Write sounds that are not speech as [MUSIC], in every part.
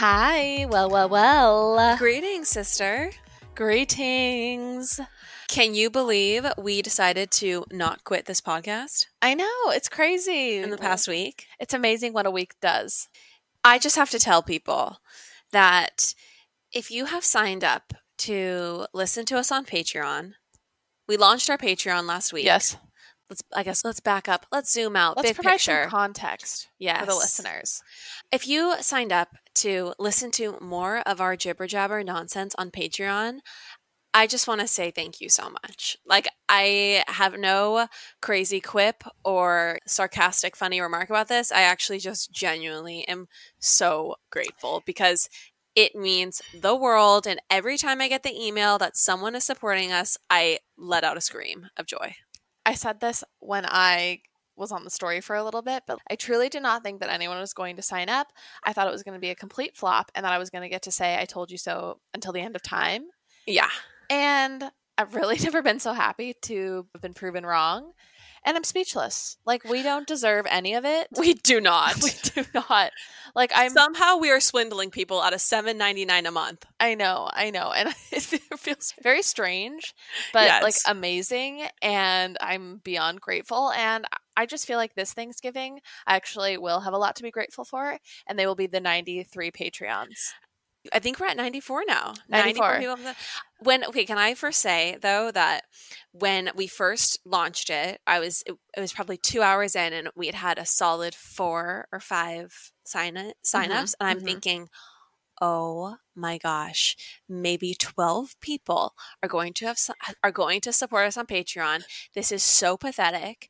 Hi. Well, well, well. Greetings, sister. Greetings. Can you believe we decided to not quit this podcast I know. It's crazy. in the past week? It's amazing what a week does. I just have to tell people that if you have signed up to listen to us on Patreon, we launched our Patreon last week. Yes. Let's I guess let's back up. Let's zoom out. Let's Big provide picture. some context yes. for the listeners. If you signed up to listen to more of our jibber jabber nonsense on Patreon, I just want to say thank you so much. Like, I have no crazy quip or sarcastic, funny remark about this. I actually just genuinely am so grateful because it means the world. And every time I get the email that someone is supporting us, I let out a scream of joy. I said this when I was on the story for a little bit, but I truly did not think that anyone was going to sign up. I thought it was going to be a complete flop and that I was going to get to say, I told you so until the end of time. Yeah. And I've really [LAUGHS] never been so happy to have been proven wrong. And I'm speechless. Like, we don't deserve any of it. We do not. [LAUGHS] we do not. Like, I'm. Somehow we are swindling people out of seven ninety nine a month. I know, I know. And [LAUGHS] it feels very strange, but Yes. like amazing. And I'm beyond grateful. And I just feel like this Thanksgiving, I actually will have a lot to be grateful for. And they will be the 93 Patreons. I think we're at 94 now. 94. people the- When okay, can I first say though that when we first launched it, I was it, it was probably 2 hours in and we had had a solid 4 or 5 sign signups and I'm mhm. thinking Oh my gosh, maybe 12 people are going to have are going to support us on Patreon. This is so pathetic.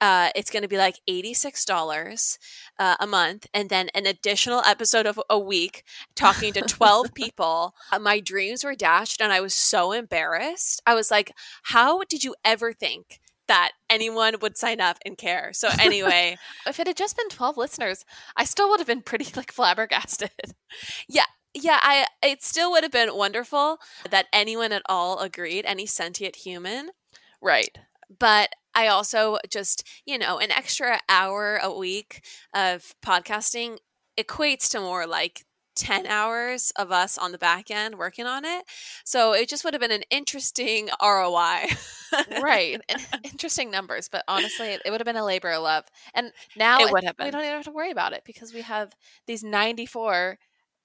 Uh, it's going to be like $86 uh, a month and then an additional episode of a week talking to [LAUGHS] 12 people. Uh, my dreams were dashed and I was so embarrassed. I was like, how did you ever think that anyone would sign up and care? So, anyway, [LAUGHS] If it had just been 12 listeners, I still would have been pretty like flabbergasted. [LAUGHS] yeah, Yeah, I it still would have been wonderful that anyone at all agreed, any sentient human. Right. But I also just, you know, an extra hour a week of podcasting equates to more like 10 hours of us on the back end working on it. So it just would have been an interesting [LAUGHS] ROI. Right. [LAUGHS] [LAUGHS] Interesting numbers, but honestly, it, would have been a labor of love. And now It would have we don't even have to worry about it because we have these 94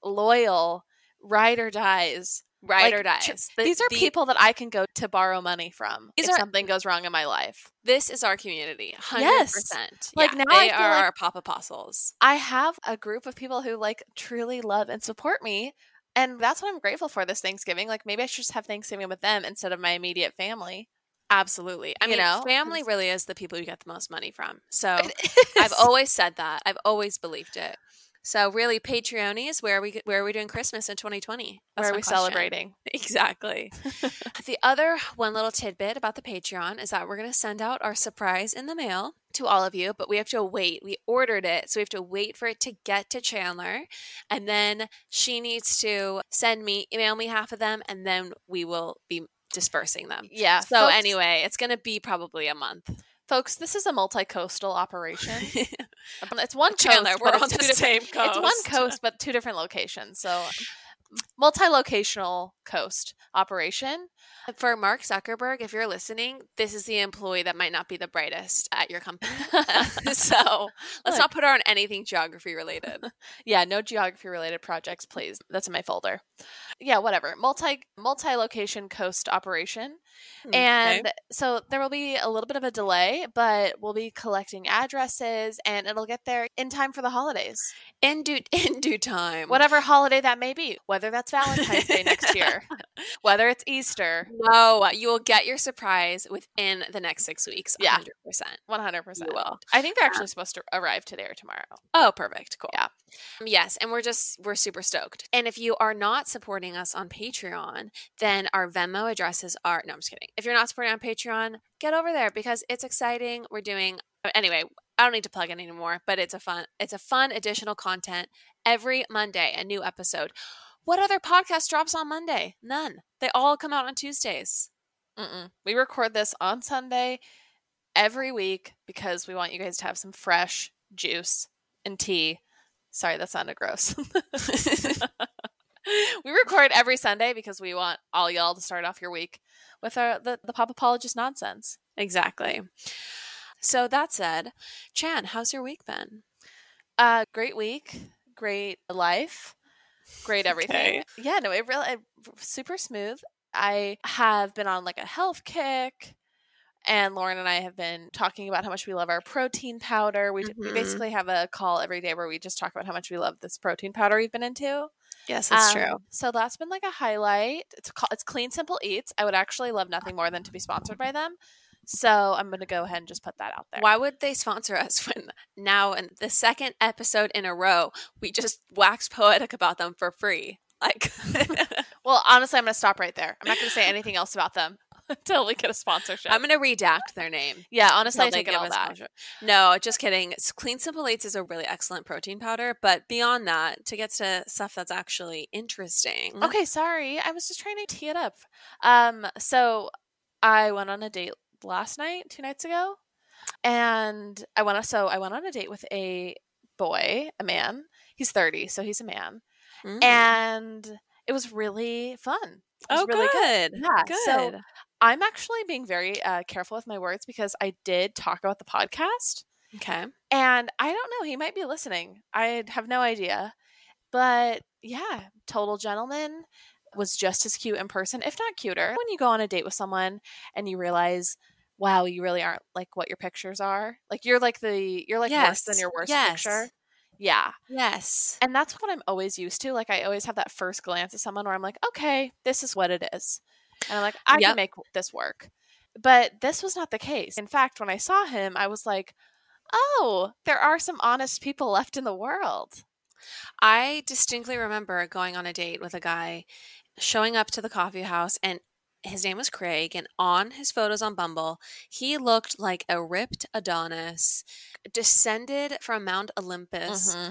loyal ride or dies. Ride Like, or dies. The- these are the- people that I can go to borrow money from These if are- something goes wrong in my life. This is our community. 100%. Yes. Like, yeah, now they are like- our pop apostles. I have a group of people who like truly love and support me. And that's what I'm grateful for this Thanksgiving. Like maybe I should just have Thanksgiving with them instead of my immediate family. Absolutely. I You mean, know? family really is the people you get the most money from. So I've always said that. I've always believed it. So really, Patreon is where are we where are we doing Christmas in 2020? That's Where are we question. celebrating? [LAUGHS] Exactly. [LAUGHS] the other one little tidbit about the Patreon is that we're going to send out our surprise in the mail to all of you, but we have to wait. We ordered it, so we have to wait for it to get to Chandler, and then she needs to send me email me half of them, and then we will be dispersing them. Yeah. So folks- anyway, it's going to be probably a month. folks, this is a multi-coastal operation. [LAUGHS] It's one Chandler, coast, we're on the same coast. It's one coast. coast, but two different locations. So multi-locational coast operation. For Mark Zuckerberg, if you're listening, this is the employee that might not be the brightest at your company. [LAUGHS] so let's Look. not put her on anything geography related. [LAUGHS] Yeah, no geography related projects, please. That's in my folder. Yeah, whatever. Multi multi location coast operation. Hmm, and so there will be a little bit of a delay, but we'll be collecting addresses and it'll get there in time for the holidays. in due [LAUGHS] in due time. Whatever holiday that may be, whether that's Valentine's Day next [LAUGHS] year, whether it's Easter. No, you will get your surprise within the next six weeks. Yeah. 100%. 100%. You will. I think they're actually supposed to arrive today or tomorrow. Oh, perfect. Cool. Yeah. Um, Yes, and we're just we're super stoked. And if you are not supporting us on Patreon, then our Venmo addresses are no, I'm just kidding. If you're not supporting on Patreon, get over there because it's exciting. We're doing anyway, I don't need to plug it anymore, but it's a fun it's a fun additional content every Monday, a new episode. What other podcast drops on Monday? None. They all come out on Tuesdays. Mm-mm. We record this on Sunday every week because we want you guys to have some fresh juice and tea Sorry, that sounded gross. [LAUGHS] we record every Sunday because we want all y'all to start off your week with our the, the pop apologist nonsense. Exactly. So that said, Chan, how's your week been? Uh, great week, great life, great everything. Okay. Yeah, no, it really it, super smooth. I have been on like a health kick. And Lauren and I have been talking about how much we love our protein powder. We, mm-hmm. we basically have a call every day where we just talk about how much we love this protein powder we've been into. Yes, that's um, true. So that's been like a highlight. It's called, it's Clean Simple Eats. I would actually love nothing more than to be sponsored by them. So I'm going to go ahead and just put that out there. Why would they sponsor us [LAUGHS] when now in the second episode in a row we just wax poetic about them for free? Like, [LAUGHS] well, honestly, I'm going to stop right there. I'm not going to say anything else about them [LAUGHS] until we get a sponsorship. I'm going to redact their name. Yeah, honestly, I take it all that. No, just kidding. Clean Simple Eats is a really excellent protein powder, but beyond that, to get to stuff that's actually interesting. Okay, sorry. I was just trying to tee it up. Um, so I went on a date last night, two nights ago, and I went. So I went on a date with a boy, a man. He's 30, so he's a man, mm. and it was really fun. It oh, really good. good. Yeah. Good. So I'm actually being very uh, careful with my words because I did talk about the podcast. Okay. And I don't know, he might be listening. I have no idea. But yeah, total gentleman was just as cute in person, if not cuter. When you go on a date with someone and you realize, wow, you really aren't like what your pictures are. Like you're like the you're like yes. worse than your worst yes. picture. Yeah. Yes. And that's what I'm always used to. Like I always have that first glance at someone where I'm like, okay, this is what it is. And I'm like, I yep. can make this work. But this was not the case. In fact, when I saw him, I was like, oh, there are some honest people left in the world. I distinctly remember going on a date with a guy, showing up to the coffee house, and his name was Craig. And on his photos on Bumble, he looked like a ripped Adonis, descended from Mount Olympus mm-hmm.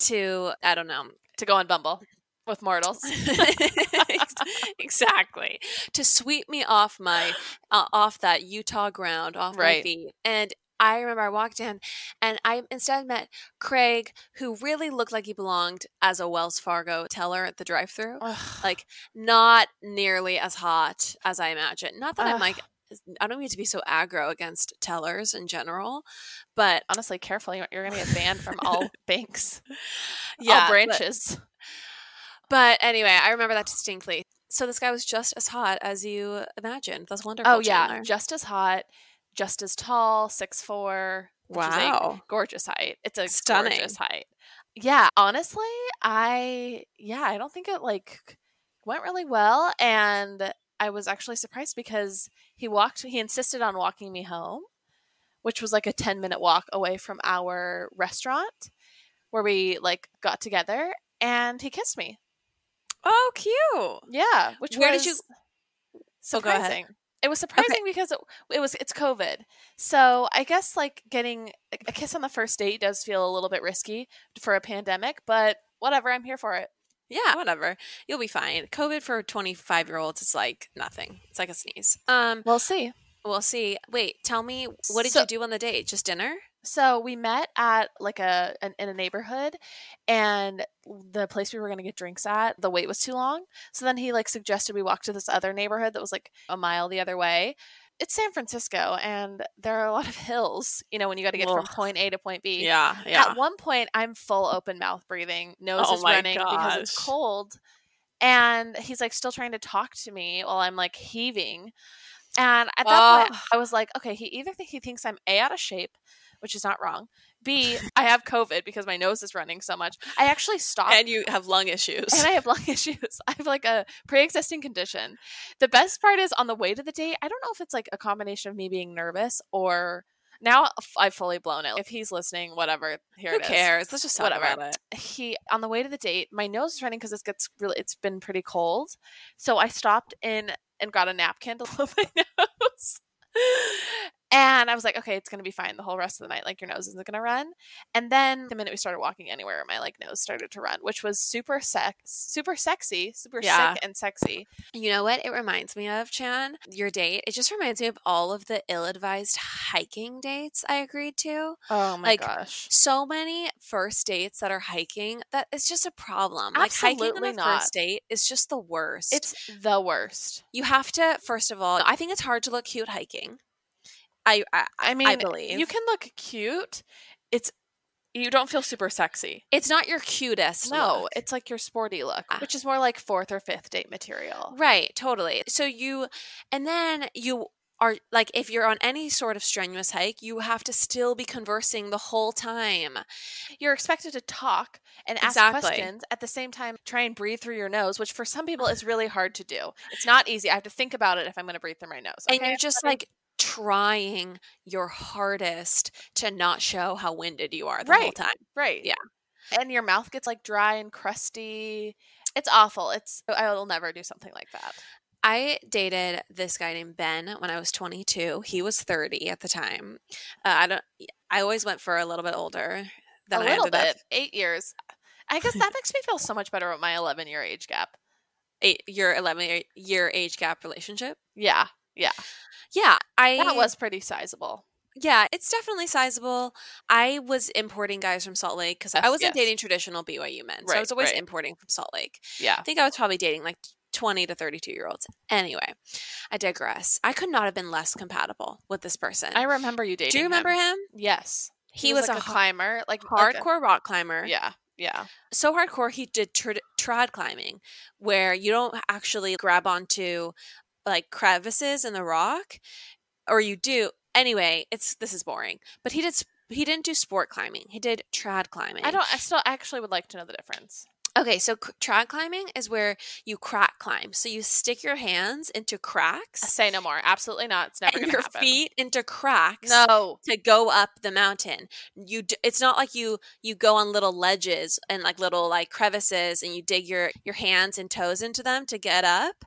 to, I don't know, to go on Bumble with mortals. [LAUGHS] exactly. To sweep me off my uh, off that Utah ground, off right. my feet. And I remember I walked in and I instead met Craig, who really looked like he belonged as a Wells Fargo teller at the drive through. Like, not nearly as hot as I imagined. Not that Ugh. I'm like, I don't mean to be so aggro against tellers in general, but honestly, careful. You're going to get banned from all [LAUGHS] banks, yeah, all branches. But, but anyway, I remember that distinctly. So this guy was just as hot as you imagined. That's wonderful. Oh yeah, just as hot, just as tall, six four. Wow, gorgeous height. It's a stunning gorgeous height. Yeah, honestly, I yeah, I don't think it like went really well, and I was actually surprised because he walked. He insisted on walking me home, which was like a ten minute walk away from our restaurant where we like got together, and he kissed me. Oh, cute. Yeah. Which where did you? So oh, surprising. It was surprising okay. because it, it was it's COVID. So I guess like getting a kiss on the first date does feel a little bit risky for a pandemic, but whatever. I'm here for it. Yeah, whatever. You'll be fine. COVID for 25 year olds is like nothing. It's like a sneeze. Um, we'll see. We'll see. Wait, tell me, what did so, you do on the date? Just dinner? So we met at like a an, in a neighborhood, and the place we were going to get drinks at, the wait was too long. So then he like suggested we walk to this other neighborhood that was like a mile the other way. It's San Francisco, and there are a lot of hills. You know, when you got to get Ugh. from point A to point B. Yeah, yeah. At one point, I'm full open mouth breathing, nose oh is running gosh. because it's cold, and he's like still trying to talk to me while I'm like heaving. And at that point, I was like, okay, he either think he thinks I'm a out of shape which is not wrong. B, I have COVID because my nose is running so much. I actually stopped. And you have lung issues. And I have lung [LAUGHS] issues. I have like a pre existing condition. The best part is on the way to the date, I don't know if it's like a combination of me being nervous or now I've fully blown it. If he's listening, whatever. Here Who it is. cares? Let's just talk whatever. about it. He on the way to the date, my nose is running because it gets really. It's been pretty cold, so I stopped in and got a napkin to [LAUGHS] blow my [LAUGHS] nose. And I was like, okay, it's going to be fine the whole rest of the night. Like your nose isn't going to run. And then the minute we started walking anywhere, my like nose started to run, which was super sex, super sexy, super Yeah. sick and sexy. You know what it reminds me of, Chan? Your date. It just reminds me of all of the ill-advised hiking dates I agreed to. Oh my Like, gosh. So many first dates that are hiking that is just a problem. Like hiking on Absolutely not. first date is just the worst. It's the worst. you have to first of all. I think it's hard to look cute hiking. I I, I mean, believe. you can look cute. It's you don't feel super sexy. it's not your cutest. No, look. it's like your sporty look, Ah. which is more like fourth or fifth date material. Right, totally. So you, and then you are like, if you're on any sort of strenuous hike, you have to still be conversing the whole time. You're expected to talk and ask Exactly. questions at the same time. Try and breathe through your nose, which for some people is really hard to do. It's not easy. I have to think about it if I'm going to breathe through my nose. And you're just like trying your hardest to not show how winded you are the whole time. right, yeah. and your mouth gets like dry and crusty. It's awful. It's I will never do something like that. I dated this guy named Ben when I was 22. He was 30 at the time. Uh, I don't. I always went for a little bit older than a I little ended up. bit, eight years. I guess that makes me feel so much better about my 11 year age gap. Eight, your 11 year- year age gap relationship. Yeah, Yeah, Yeah. I that was pretty sizable. Yeah, it's definitely sizable. I was importing guys from Salt Lake because I wasn't yes. dating traditional BYU men. So I was always right. importing from Salt Lake. Yeah. I think I was probably dating like 20 to 32 year olds. Anyway, I digress. I could not have been less compatible with this person. I remember you dating. Do you remember him? Yes. He, was, like a, a climber, like like a- hardcore rock climber. yeah, yeah. So hardcore, he did trad climbing where you don't actually grab onto like crevices in the rock or you do. Anyway, it's this is boring. But he did he didn't do sport climbing. He did trad climbing. I don't. I still actually would like to know the difference. Okay, so c- trad climbing is where you crack climb. So you stick your hands into cracks Say no more. Absolutely not. It's never and going to your happen. feet into cracks No. to go up the mountain. You d- it's not like you you go on little ledges and like little like crevices and you dig your your hands and toes into them to get up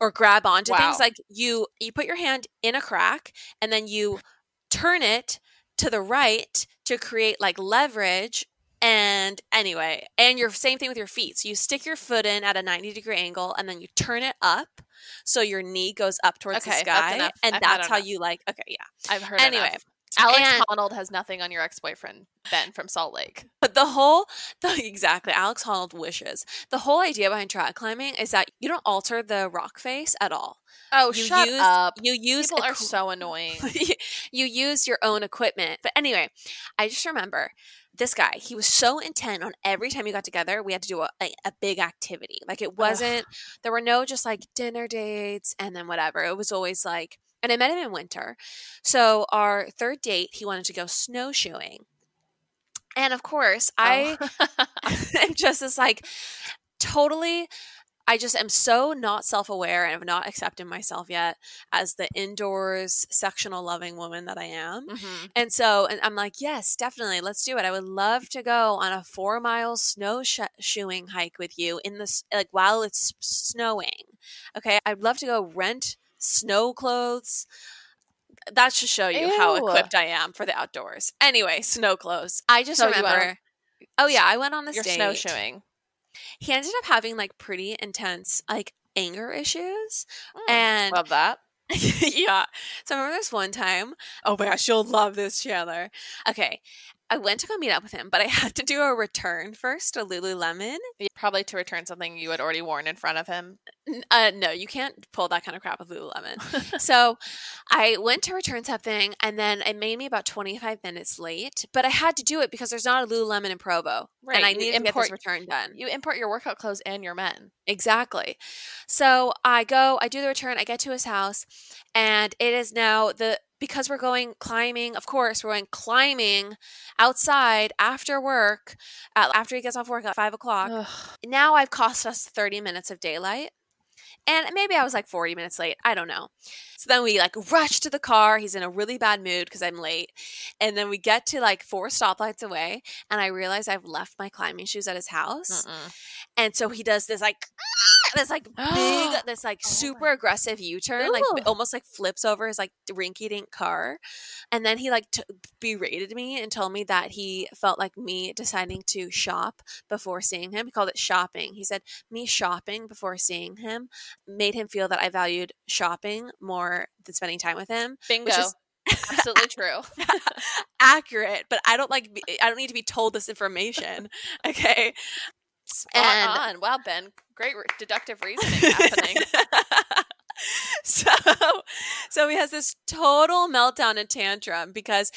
or grab onto Wow. things like you you put your hand in a crack and then you turn it to the right to create like leverage and anyway and your same thing with your feet so you stick your foot in at a 90 degree angle and then you turn it up so your knee goes up towards Okay, the sky and I've that's how enough. you like okay yeah I've heard. Anyway, enough. Alex and- Honnold has nothing on your ex boyfriend Ben from Salt Lake. But the whole, the, [LAUGHS] exactly, Alex Honnold wishes. The whole idea behind trad climbing is that you don't alter the rock face at all. Oh, You shut use, up! You use People are so [LAUGHS] annoying. you use your own equipment. But anyway, I just remember this guy. He was so intent on every time you got together, we had to do a, a, a big activity. Like it wasn't. There were no just like dinner dates and then whatever. It was always like. And I met him in winter. So our third date, he wanted to go snowshoeing. And of course, I Oh. [LAUGHS] I'm [LAUGHS] just this like totally I just am so not self-aware and have not accepted myself yet as the indoors sectional loving woman that I am. Mhm. And so and I'm like, yes, definitely, let's do it. I would love to go on a 4 mile snowshoeing hike with you in this like while it's snowing. Okay? I'd love to go rent snow clothes. That should show you how equipped I am for the outdoors. Anyway, snow clothes. I just So remember. Oh yeah, I went on this You're date. snowshoeing. He ended up having like pretty intense like anger issues, Mm, and Love that. [LAUGHS] yeah. So I remember this one time. Oh my gosh, you'll love this, Chandler. Okay. I went to go meet up with him, but I [LAUGHS] had to do a return first to Lululemon. Yeah, Probably to return something you had already worn in front of him. Uh, no, you can't pull that kind of crap with Lululemon. [LAUGHS] so I went to return something, and then it made me about 25 minutes late, but I had to do it because there's not a Lululemon in Provo. Right, And I needed to get this return done. You import your workout clothes and your men. Exactly. So I go, I do the return, I get to his house, and it is now the because we're going climbing, of course, we're going climbing outside after work, uh, after he gets off work at five o'clock. Ugh. Now I've cost us 30 minutes of daylight. And maybe I was like 40 minutes late. I don't know. So then we like rush to the car. He's in a really bad mood because I'm late. And then we get to like four stoplights away. And I realize I've left my climbing shoes at his house. Mm-mm. And so he does this like [LAUGHS] this like big, [GASPS] this like Oh super aggressive U turn, like Ooh. almost like flips over his like rinky dink car. And then he like t- berated me and told me that he felt like me deciding to shop before seeing him. He called it shopping. He said me shopping before seeing him made him feel that I valued shopping more than spending time with him. Bingo. is- Absolutely [LAUGHS] true. [LAUGHS] Accurate, but I don't like. Be, I don't need to be told this information. Okay. Spot And- on. Wow, Ben. Great re- deductive reasoning [LAUGHS] happening. [LAUGHS] so so he has this total meltdown and tantrum because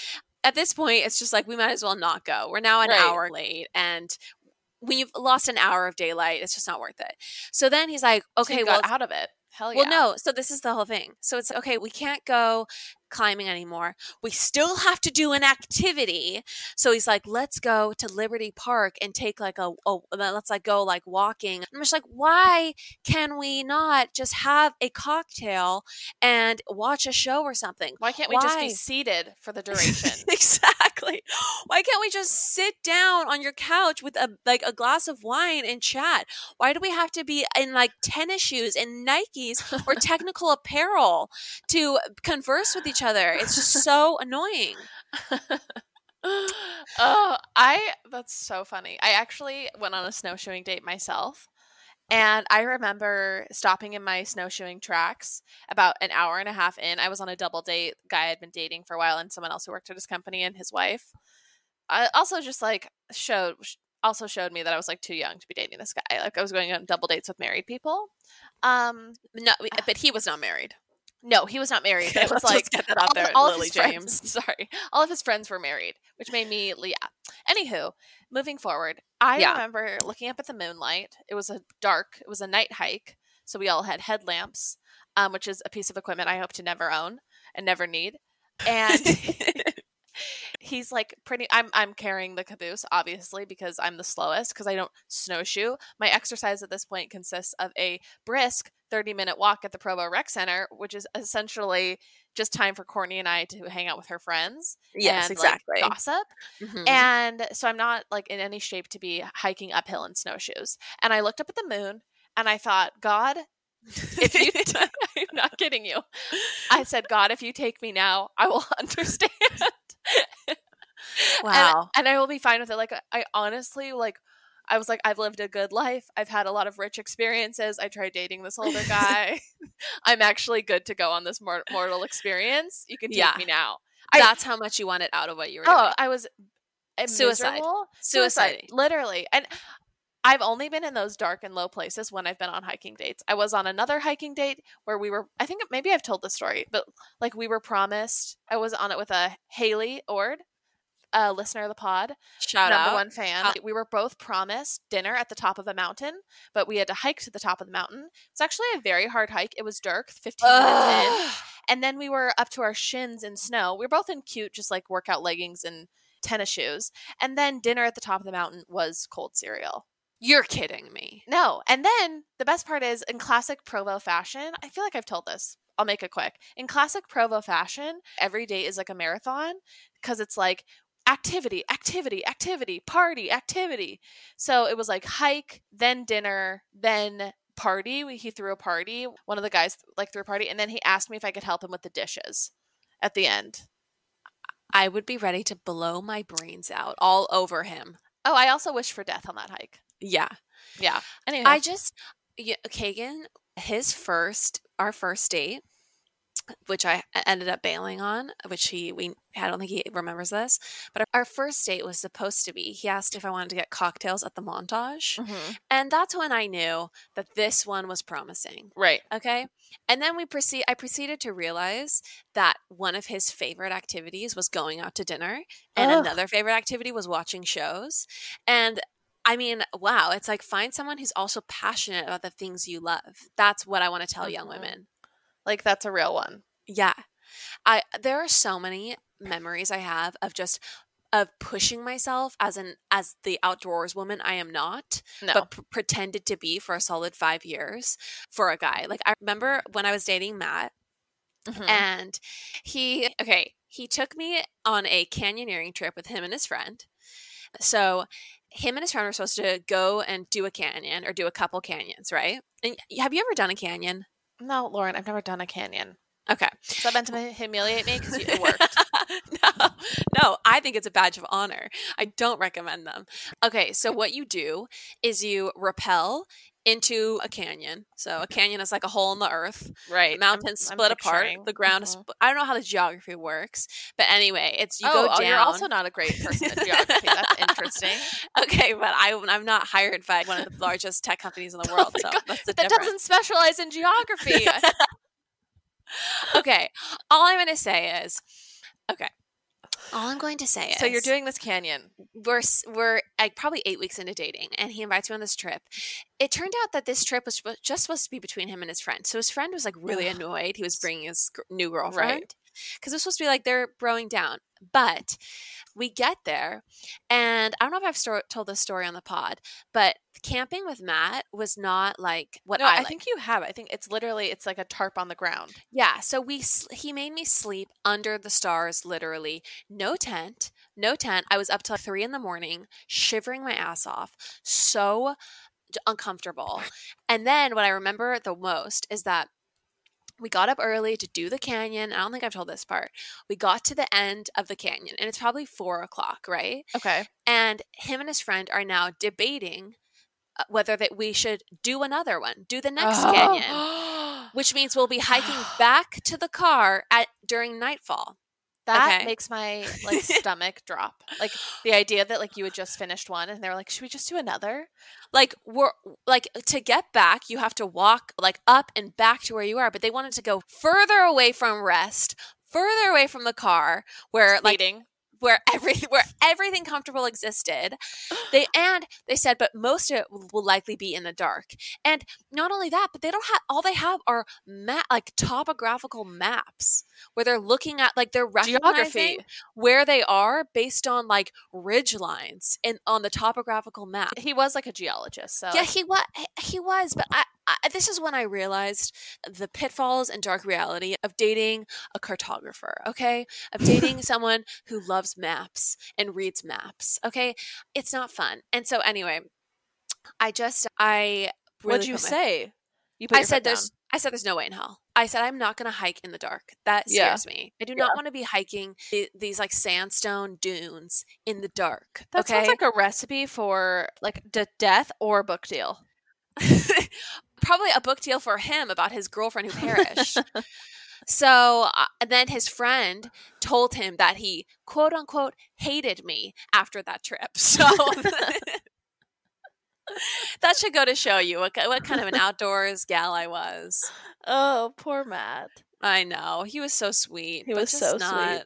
at this point it's just like we might as well not go we're now an Right. hour late and when you've lost an hour of daylight it's just not worth it so then he's like So okay you well out of it. Hell yeah. well no so this is the whole thing so it's okay we can't go climbing anymore. We still have to do an activity. So he's like let's go to liberty park and take like a, a let's like go like walking. I'm just like why can we not just have a cocktail and watch a show or something? Why can't we just be seated for the [LAUGHS] duration? exactly why can't we just sit down on your couch with a like a glass of wine and chat why do we have to be in like tennis shoes and nikes or [LAUGHS] technical apparel to converse with each other it's just so annoying [LAUGHS] oh, I that's so funny. I actually went on a snowshoeing date myself. And I remember stopping in my snowshoeing tracks about an hour and a half in. I was on a double date guy I'd been dating for a while and someone else who worked at his company and his wife. I also just like showed also showed me that I was like too young to be dating this guy. Like I was going on double dates with married people. Um no but he was not married no, he was not married. Okay, it was like get that out all, there, all Lily his friends- James. [LAUGHS] sorry, all of his friends were married, which made me yeah. Anywho, moving forward, I Yeah. remember looking up at the moonlight. It was a dark, it was a night hike, so we all had headlamps, um, which is a piece of equipment I hope to never own and never need. And [LAUGHS] [LAUGHS] he's like pretty. I'm I'm carrying the caboose obviously because I'm the slowest because I don't snowshoe. My exercise at this point consists of a brisk 30 minute walk at the Provo Rec Center, which is essentially just time for Courtney and I to hang out with her friends yes and like, exactly gossip. Mhm. And so I'm not like in any shape to be hiking uphill in snowshoes. And I looked up at the moon and I thought, God, [LAUGHS] if you, [LAUGHS] I'm not kidding you. I said, [LAUGHS] God, if you take me now, I will understand. And- wow And, I will be fine with it. Like, I honestly, like, I was like, I've lived a good life. I've had a lot of rich experiences. I tried dating this older guy. [LAUGHS] [LAUGHS] I'm actually good to go on this mor- mortal experience. You can take Yeah. me now. I- that's how much you wanted out of what you were Oh, doing I was uh, Suicide. miserable. Suicide. literally. And I've only been in those dark and low places when I've been on hiking dates. I was on another hiking date where we were. I think maybe I've told the story, but like we were promised. I was on it with a Haley Ord, a listener of the pod, shout number out one fan. We were both promised dinner at the top of a mountain, but we had to hike to the top of the mountain. It's actually a very hard hike. It was dark, fifteen minutes in. And then we were up to our shins in snow. We were both in cute, just like workout leggings and tennis shoes. And then dinner at the top of the mountain was cold cereal. You're kidding me. No. And then the best part is in classic Provo fashion, I feel like I've told this. I'll make it quick. In classic Provo fashion, every day is like a marathon because it's like activity, activity, activity, party, activity. So it was like hike, then dinner, then party. We- He threw a party. One of the guys like threw a party, and then he asked me if I could help him with the dishes at the end. I would be ready to blow my brains out all over him. Oh, I also wish for death on that hike. Yeah. Yeah. Anyway, I just, yeah, Kagan, his first, our first date, which I ended up bailing on, which he, we, I don't think he remembers this, but our first date was supposed to be, he asked if I wanted to get cocktails at the montage. Mhm. And that's when I knew that this one was promising. right. Okay. And then we proceed I proceeded to realize that one of his favorite activities was going out to dinner and Ugh. another favorite activity was watching shows. And I mean, wow, it's like find someone who's also passionate about the things you love. That's what I want to tell young Mhm. women. Like that's a real one. Yeah. I there are so many memories I have of just of pushing myself as an as the outdoors woman I am not No. but p- pretended to be for a solid five years for a guy. Like I remember when I was dating Matt, Mhm. and he okay, he took me on a canyoneering trip with him and his friend. So him and his friend were supposed to go and do a canyon or do a couple canyons, right? And have you ever done a canyon? No, Lauren, I've never done a canyon. Okay. Is that meant to humiliate me? Because it [LAUGHS] worked. [LAUGHS] no, no, I think it's a badge of honor. I don't recommend them. Okay, so what you do is you rappel into a canyon. So a canyon is like a hole in the earth. Right. Mountains I'm- I'm split apart. The ground is. Mhm. Spl- I don't know how the geography works, but anyway, it's you oh, go oh, down. you're also not a great person at [LAUGHS] geography. That's interesting. okay, but I, I'm not hired by one of the largest tech companies in the [LAUGHS] Oh world, my so God, that's the That difference. doesn't specialize in geography. [LAUGHS] okay, all I'm going to say is, okay, all I'm going to say is, so you're doing this canyon. we're we're like probably eight weeks into dating, and he invites me on this trip. It turned out that this trip was just supposed to be between him and his friend. So his friend was like really Ugh. annoyed. He was bringing his new girlfriend Right. because it was supposed to be like they're broing down. But we get there, and I don't know if I've sto- told this story on the pod, but camping with Matt was not like what No, I, I like. think you have. I think it's literally it's like a tarp on the ground. Yeah, so we he made me sleep under the stars, literally. No tent, no tent. I was up till three in the morning, shivering my ass off, so uncomfortable. And then what I remember the most is that we got up early to do the canyon. I don't think I've told this part. We got to the end of the canyon, and it's probably four o'clock, right? Okay. And him and his friend are now debating uh, whether that we should do another one, do the next canyon [GASPS] which means we'll be hiking [SIGHS] back to the car at during nightfall. That Okay. makes my like [LAUGHS] stomach drop. Like the idea that like you had just finished one and they were like, "Should we just do another?" Like we're like to get back, you have to walk like up and back to where you are, but they wanted to go further away from rest, further away from the car where like Eating. where everything where everything comfortable existed. They [GASPS] and they said, but most of it will likely be in the dark. And not only that, but they don't have all they have are map like topographical maps where they're looking at like they're recognizing Geography. where they are based on like ridge lines and on the topographical map. He was like a geologist, so Yeah, he was. He was, but I, I. This is when I realized the pitfalls and dark reality of dating a cartographer. Okay, of [LAUGHS] dating someone who loves maps and reads maps. Okay, it's not fun. And so anyway, I just I. Really what'd you say? You put I said there's. down. I said there's no way in hell. I said I'm not going to hike in the dark. That Yeah. scares me. I do not want to be hiking the- these like sandstone dunes in the dark. That okay, sounds like a recipe for like d- death or book deal. [LAUGHS] [LAUGHS] probably a book deal for him about his girlfriend who perished. so uh, and then his friend told him that he quote unquote hated me after that trip. [LAUGHS] So [LAUGHS] that should go to show you what, what kind of an outdoors gal I was. Oh, poor Matt. I know he was so sweet. He was just so sweet.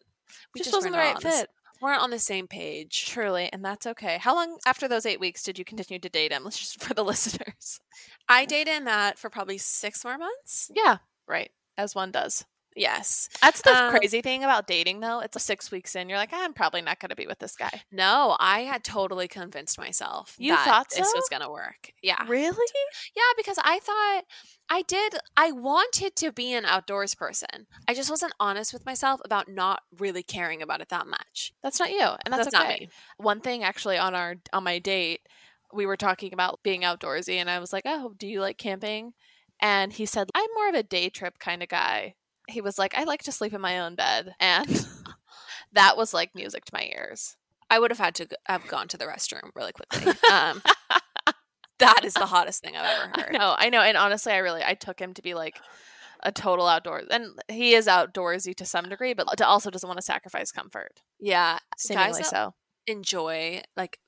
We Just, were wasn't the right fit. weren't on the same page. Truly, and that's okay. How long after those eight weeks did you continue to date him? Let's just for the [LAUGHS] listeners. I dated Matt for probably six more months. Yeah, right. As one does. Yes. That's the Um, crazy thing about dating, though. It's six weeks in. You're like, I'm probably not going to be with this guy. No, I had totally convinced myself You that thought this was going to work. Yeah. Really? Yeah, because I thought I did, I wanted to be an outdoors person. I just wasn't honest with myself about not really caring about it that much. That's not you, and that's, That's not me. One thing, actually, on our on my date, we were talking about being outdoorsy, and I was like, "Oh, do you like camping?" And he said, "I'm more of a day trip kind of guy." He was like, "I like to sleep in my own bed," [LAUGHS] and that was like music to my ears. I would have had to have gone to the restroom really quickly. Um, that is the hottest thing I've ever [LAUGHS] heard. No, I know, and honestly, I really I took him to be like a total outdoors, and he is outdoorsy to some degree, but to also doesn't want to sacrifice comfort. Yeah, Seemingly so. enjoy like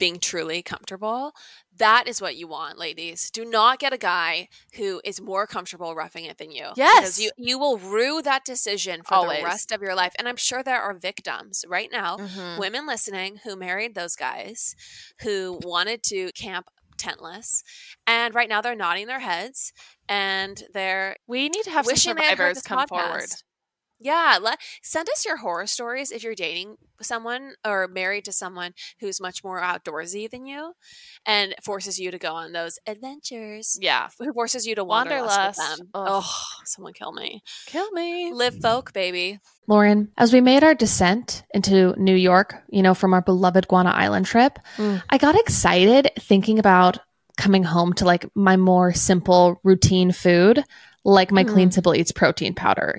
being truly comfortable. That is what you want, ladies. Do not get a guy who is more comfortable roughing it than you. Yes. Because you, you will rue that decision for Always. the rest of your life. And I'm sure there are victims right now, Mhm. women listening who married those guys who wanted to camp tentless. And right now they're nodding their heads and they're We need to have some wishing they had survivors come forward. Podcast. Yeah, let send us your horror stories if you're dating someone or married to someone who's much more outdoorsy than you and forces you to go on those adventures. Yeah. Who forces you to wanderlust, wanderlust. with them. Oh, someone kill me. Kill me. Live folk, baby. Lauren, as we made our descent into New York, you know, from our beloved Guana Island trip, mm. I got excited thinking about coming home to like my more simple routine food like my mm. Clean Simple Eats protein powder.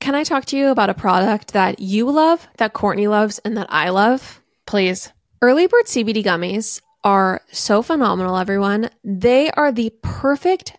Can I talk to you about a product that you love, that Courtney loves, and that I love? Please. Early Bird CBD gummies are so phenomenal, everyone. They are the perfect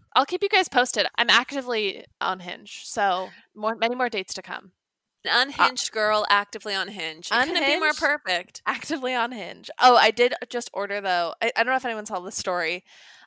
I'll keep you guys posted. I'm actively on Hinge, so more many more dates to come. An unhinged uh, girl actively on Hinge. It couldn't be more perfect. Actively on Hinge. Oh, I did just order though. I, I don't know if anyone saw the story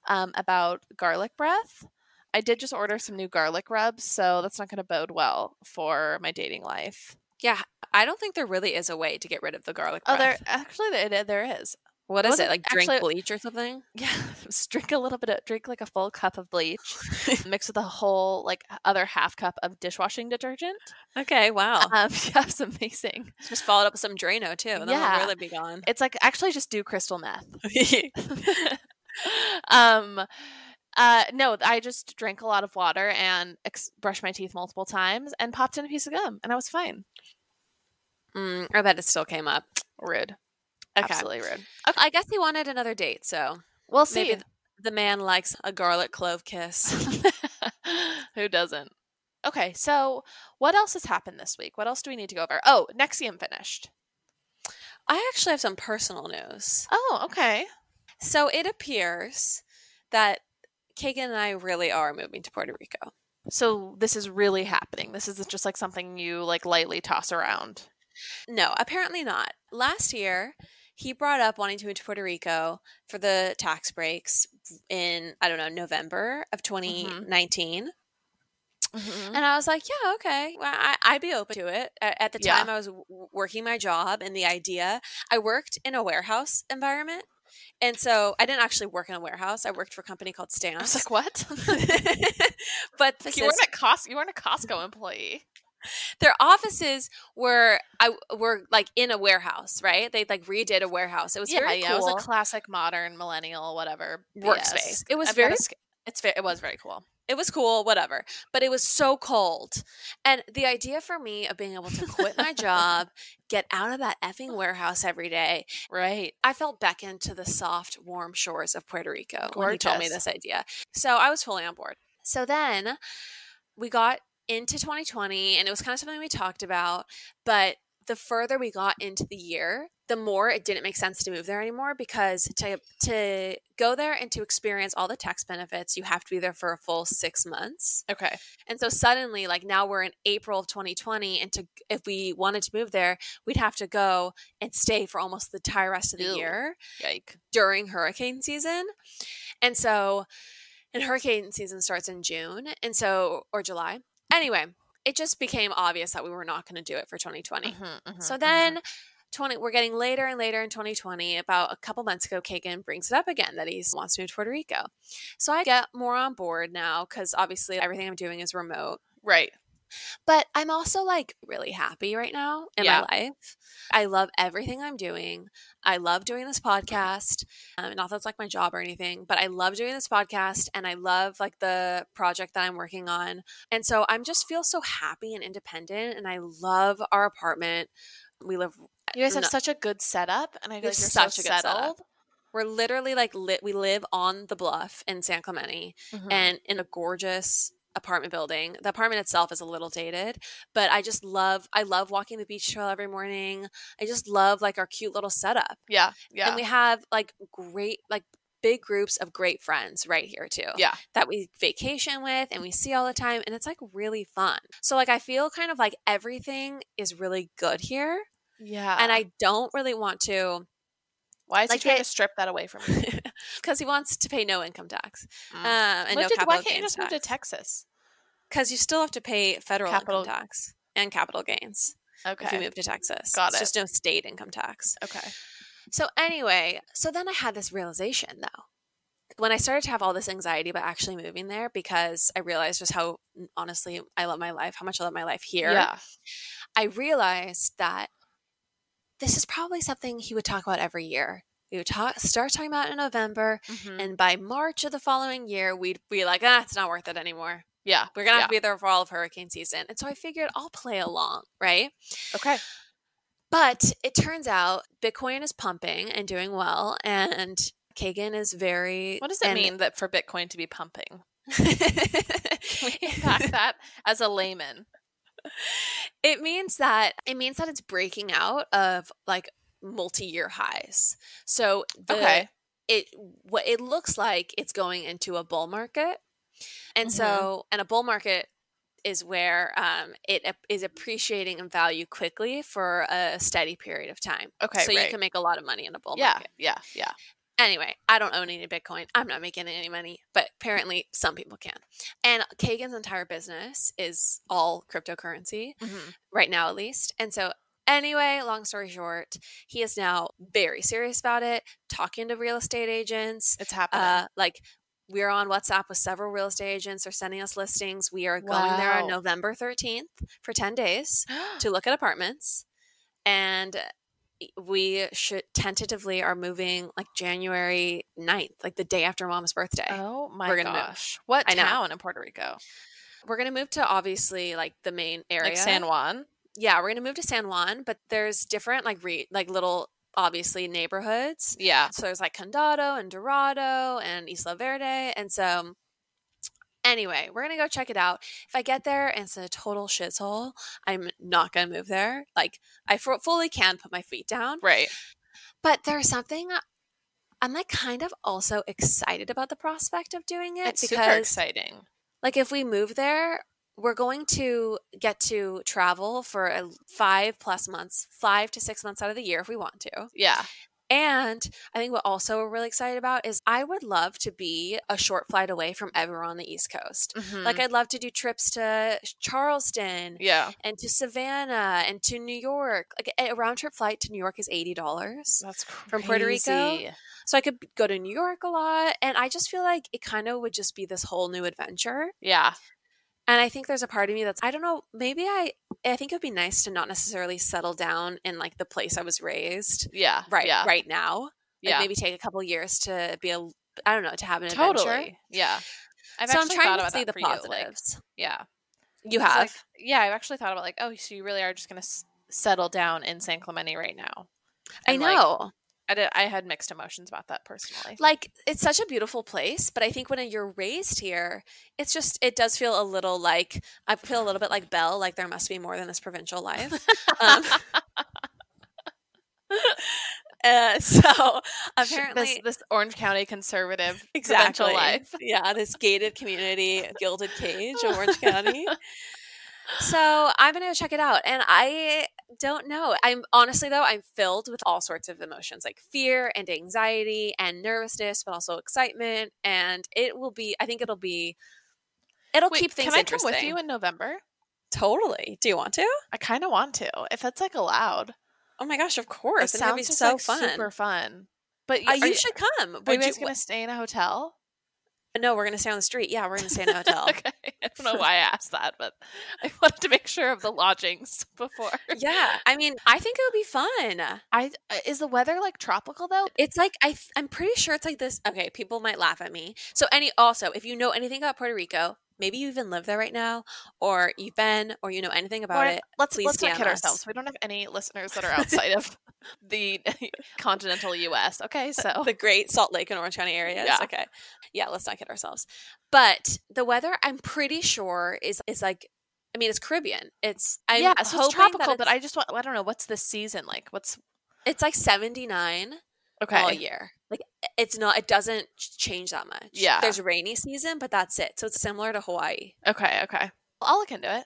um, about garlic breath. I did just order some new garlic rubs, so that's not going to bode well for my dating life. Yeah, I don't think there really is a way to get rid of the garlic. Breath. Oh, there actually there, there is. What is it like? Drink actually, bleach or something? [LAUGHS] Yeah, just drink a little bit of drink like a full cup of bleach, [LAUGHS] mix with a whole like other half cup of dishwashing detergent. Okay, wow, um, [LAUGHS] yeah, it's amazing. Just follow it up with some Drano too. Then yeah, will really be gone. It's like actually just do crystal meth. um, uh, no, I just drank a lot of water and ex- brushed my teeth multiple times and popped in a piece of gum, and I was fine. Mm, I bet it still came up. Rude. Okay. Absolutely rude. Okay. I guess he wanted another date, so we'll see. Maybe the man likes a garlic clove kiss. [LAUGHS] Who doesn't? Okay, so what else has happened this week? What else do we need to go over? Oh, NXIVM finished. I actually have some personal news. Oh, okay. So it appears that Kagan and I really are moving to Puerto Rico. So this is really happening. This isn't just like something you like lightly toss around. No, apparently not. Last year, he brought up wanting to move to Puerto Rico for the tax breaks in I don't know November of 2019. Mm-hmm. mm-hmm. And I was like, yeah, okay. Well, I, would be open to it. At, the time, yeah. I was w- working my job, and the idea I worked in a warehouse environment. And so I didn't actually work in a warehouse. I worked for a company called Stamps. I was like, what? [LAUGHS] but like you weren't a Costco. You weren't a Costco employee their offices were I were like in a warehouse, right? They like redid a warehouse. It was yeah, very yeah, cool. It was a classic modern millennial whatever workspace. It was I've very it's very, it was very cool. It was cool, whatever. But it was so cold. And the idea for me of being able to quit my job, [LAUGHS] get out of that effing warehouse every day. Right. I felt beckoned to the soft, warm shores of Puerto Rico Gorgeous. when he told me this idea. So I was fully on board. So then we got into 2020 and it was kind of something we talked about but the further we got into the year, the more it didn't make sense to move there anymore because to to go there and to experience all the tax benefits, you have to be there for a full 6 months. Okay. And so suddenly like now we're in April of 2020 and to if we wanted to move there, we'd have to go and stay for almost the entire rest of the Ew. year Yike. during hurricane season. And so and hurricane season starts in June and so or July. Anyway, it just became obvious that we were not going to do it for 2020. Mhm, mhm, So mhm. then 20 we're getting later and later in 2020 about a couple months ago Kagan brings it up again that he wants to move to Puerto Rico. So I get more on board now cuz obviously everything I'm doing is remote. right. But I'm also like really happy right now in Yeah. my life. I love everything I'm doing. I love doing this podcast. Um, not that it's like my job or anything, but I love doing this podcast and I love like the project that I'm working on. And so I'm just feel so happy and independent and I love our apartment. We live You guys have No. such a good setup, and I feel like you're such so a good setup. we're literally like lit we live on the bluff in San Clemente Mhm. and in a gorgeous apartment building. The apartment itself is a little dated, but I just love I love walking the beach trail every morning. I just love like our cute little setup. yeah, yeah, And we have like great like big groups of great friends right here too. Yeah. That we vacation with and we see all the time and it's like really fun. So like I feel kind of like everything is really good here yeah. and I don't really want to why is like he trying to strip that away from me? because [LAUGHS] he wants to pay no income tax. Mm. Um, and no capital why can't you just move to. Texas? Because you still have to pay federal Capital- income tax and capital gains Okay. if you move to Texas. Got it's it. just no state income tax. okay. So anyway, so then I had this realization though. When I started to have all this anxiety about actually moving there because I realized just how honestly I love my life, how much I love my life here. Yeah, I realized that this is probably something he would talk about every year. We would talk, start talking about in November, Mhm. and by March of the following year, we'd be like, ah, it's not worth it anymore. yeah. We're gonna yeah. have to be there for all of hurricane season. And so I figured I'll play along, right? Okay. But it turns out Bitcoin is pumping and doing well, and Kagan is very. What does it and- mean that for Bitcoin to be pumping? [LAUGHS] Can we unpack that as a layman? It means that it means that it's breaking out of like multi-year highs. So the, Okay. it what it looks like it's going into a bull market, and Mhm. so and a bull market is where um, it is appreciating in value quickly for a steady period of time. Okay, so you can make a lot of money in a bull Yeah, market. yeah, yeah. Anyway, I don't own any Bitcoin. I'm not making any money, but apparently some people can. And Kagan's entire business is all cryptocurrency Mhm. right now, at least. And so, anyway, long story short, he is now very serious about it, talking to real estate agents. It's happening. Uh, like, we're on WhatsApp with several real estate agents. They're sending us listings. We are going there on November 13th for 10 days [GASPS] to look at apartments. And we should tentatively are moving like January 9th, like the day after mom's birthday. oh my we're gonna move. gosh! What I know. town in Puerto Rico? We're going to move to obviously like the main area. Like San Juan. yeah, we're gonna move to San Juan, but there's different like re- like little obviously neighborhoods. Yeah. So there's like Condado and Dorado and Isla Verde, and so anyway, we're gonna go check it out. If I get there and it's a total shithole, I'm not gonna move there. Like I f- fully can put my feet down, Right. but there's something. Uh, I'm like kind of also excited about the prospect of doing it It's super because exciting. like if we move there we're going to get to travel for a five plus months five to six months out of the year if we want to Yeah. And i think what also we're really excited about is i would love to be a short flight away from everywhere on the east coast like Mhm. i'd love to do trips to charleston yeah. and to savannah and to new york like a round trip flight to new york is $80 That's crazy. From Puerto Rico? so i could go to new york a lot and i just feel like it kind of would just be this whole new adventure Yeah. And I think there's a part of me that's I don't know, maybe I I think it would be nice to not necessarily settle down in like the place I was raised Yeah. right Yeah. right now. Like Yeah. maybe take a couple years to be a I don't know, to have an totally. adventure. Yeah. I've so I'm actually trying to see the you, like, positives. yeah. You have. like- yeah, I've actually thought about like, oh, so you really are just going to s- settle down in San Clemente right now. I and, like, know. I did. I had mixed emotions about that personally. Like it's such a beautiful place, but I think when you're raised here, it's just it does feel a little like I feel a little bit like Belle. Like there must be more than this provincial life. um, [LAUGHS] uh, so [LAUGHS] apparently, this, this, Orange County conservative exactly. life. yeah, this gated community, gilded cage, of Orange [LAUGHS] County. So I'm gonna go check it out, and I don't know. I'm honestly though, I'm filled with all sorts of emotions, like fear and anxiety and nervousness, but also excitement. And it will be. I think it'll be. It'll Wait, keep things. Can I come with you in November? Totally. Do you want to? I kind of want to, if that's like allowed. Oh my gosh, of course. It sounds be so like fun. super fun. But uh, you, you, should come. Are you guys going to stay in a hotel? No, we're going to stay on the street. Yeah, we're going to stay in a [LAUGHS] hotel. okay. I don't know why I asked that, but I [LAUGHS] wanted to make sure of the lodgings [LAUGHS] before. yeah. I mean, I think it would be fun. I uh, is the weather like tropical though? It's like I I'm pretty sure it's like this. Okay, people might laugh at me. So any also, if you know anything about Puerto Rico, maybe you even live there right now or you've been or you know anything about it let's let's not kid ourselves we don't have any listeners that are [LAUGHS] outside of the [LAUGHS] continental us okay so the great salt lake and orange county areas yeah. okay yeah let's not kid ourselves but the weather i'm pretty sure is is like I mean, it's Caribbean. It's I'm yeah, so it's tropical. It's, but I just want I don't know what's the season like. What's it's like seventy nine okay. all year. Like it's not it doesn't change that much. Yeah. There's rainy season, but that's it. So it's similar to Hawaii. Okay, okay. I'll look into it.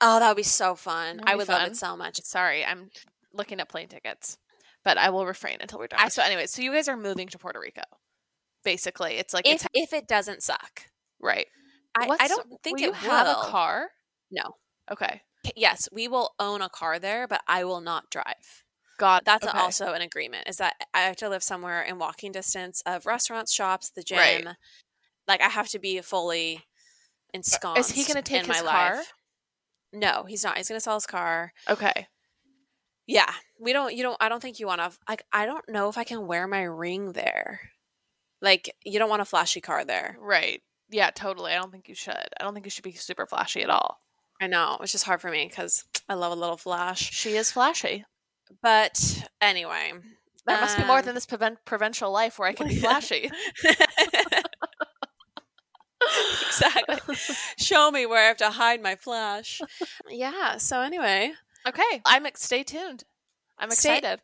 Oh, that would be so fun. I would fun. love it so much. Sorry, I'm looking at plane tickets. But I will refrain until we're done. I, so anyway, so you guys are moving to Puerto Rico. Basically. It's like if it's, if it doesn't suck. Right. I, I don't think will. have a car? No. Okay. Yes, we will own a car there, but I will not drive. God, that's okay. also an agreement. Is that I have to live somewhere in walking distance of restaurants, shops, the gym. Right. Like I have to be fully ensconced. Is he going to take his car? Life. No, he's not. He's going to sell his car. Okay. Yeah, we don't. You don't. I don't think you want to. Like, I don't know if I can wear my ring there. Like, you don't want a flashy car there, right? Yeah, totally. I don't think you should. I don't think you should be super flashy at all. I know. It's just hard for me because I love a little flash. She is flashy. But anyway, there um, must be more than um, this provincial life where I can be [LAUGHS] flashy. exactly. Show me where I have to hide my flash. Yeah. So anyway, okay. I'm stay tuned. I'm excited. Stay,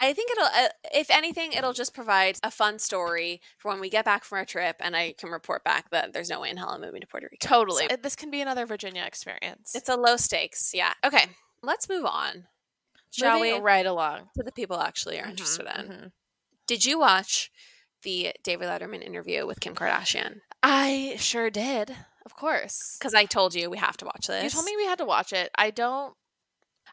I think it'll, uh, if anything, it'll just provide a fun story for when we get back from our trip, and I can report back that there's no way in hell I'm moving to Puerto Rico. Totally. So, this can be another Virginia experience. It's a low stakes. Yeah. Okay. Let's move on. Shall Moving we? Right along. To the people actually are mm-hmm, interested in. Mm-hmm. Did you watch the David Letterman interview with Kim Kardashian? I sure did. Of course. Because I told you we have to watch this. You told me we had to watch it. I don't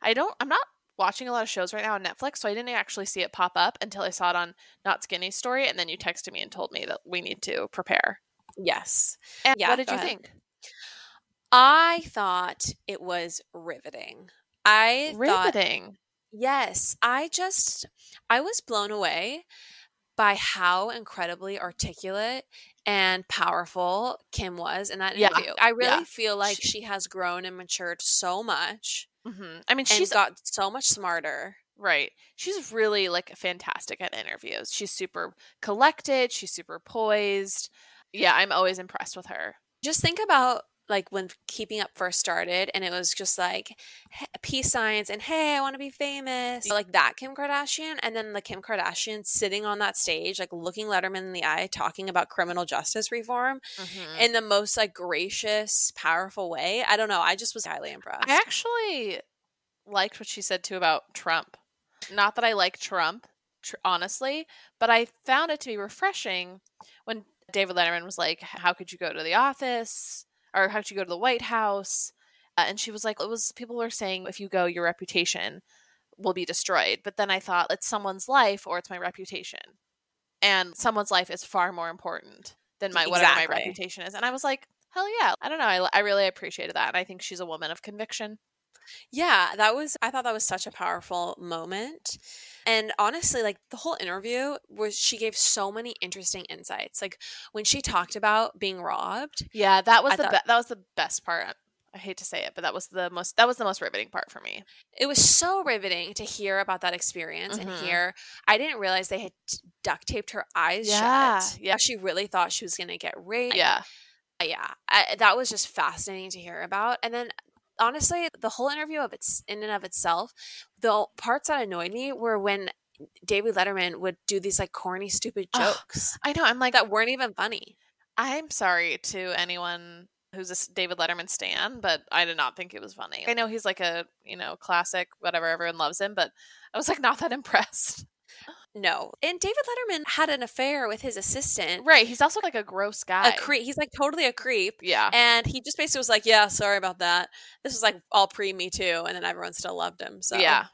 I don't I'm not watching a lot of shows right now on Netflix, so I didn't actually see it pop up until I saw it on Not Skinny Story, and then you texted me and told me that we need to prepare. Yes. And yeah, what did you ahead. think? I thought it was riveting. I riveting. Yes, I just I was blown away by how incredibly articulate and powerful Kim was in that interview. Yeah, I really yeah. feel like she, she, has grown and matured so much. Mm-hmm. I mean, she's got so much smarter. Right. She's really like fantastic at interviews. She's super collected, she's super poised. Yeah, I'm always impressed with her. Just think about like when keeping up first started and it was just like peace signs and hey i want to be famous. Like that kim kardashian and then the kim kardashian sitting on that stage like looking letterman in the eye talking about criminal justice reform mm-hmm. in the most like gracious powerful way. I don't know i just was highly impressed. I actually liked what she said too about trump. Not that i like trump tr- honestly but i found it to be refreshing when david letterman was like how could you go to the office or how'd you go to the White House? Uh, and she was like, it was people were saying if you go, your reputation will be destroyed. But then I thought it's someone's life or it's my reputation, and someone's life is far more important than my exactly. whatever my reputation is. And I was like, hell yeah, I don't know, I, I really appreciated that, and I think she's a woman of conviction. Yeah, that was I thought that was such a powerful moment. And honestly, like the whole interview was she gave so many interesting insights. Like when she talked about being robbed. Yeah, that was I the thought, be- that was the best part I hate to say it, but that was the most that was the most riveting part for me. It was so riveting to hear about that experience mm-hmm. and hear. I didn't realize they had duct taped her eyes yeah, shut. Yeah, she really thought she was going to get raped. Yeah, yeah. I, that was just fascinating to hear about. And then honestly, the whole interview of its in and of itself, the parts that annoyed me were when David Letterman would do these like corny, stupid jokes. I know. I'm like that weren't even funny. I'm sorry to anyone who's a David Letterman stan, but I did not think it was funny. I know he's like a, you know, classic, whatever, everyone loves him, but I was like not that [LAUGHS] impressed. No. And David Letterman had an affair with his assistant. Right. He's also like a gross guy. A creep. He's like totally a creep. Yeah. And he just basically was like, yeah, sorry about that. This was like all pre Me Too. And then everyone still loved him. So, yeah.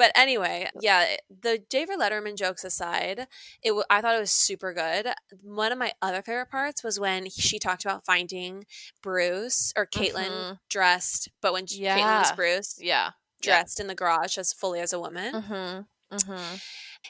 But anyway, yeah, the David Letterman jokes aside, it w- I thought it was super good. One of my other favorite parts was when she talked about finding Bruce or Caitlyn mm-hmm. dressed, but when yeah. Caitlyn was Bruce, yeah, dressed yeah. in the garage as fully as a woman. Mm-hmm. Mm-hmm.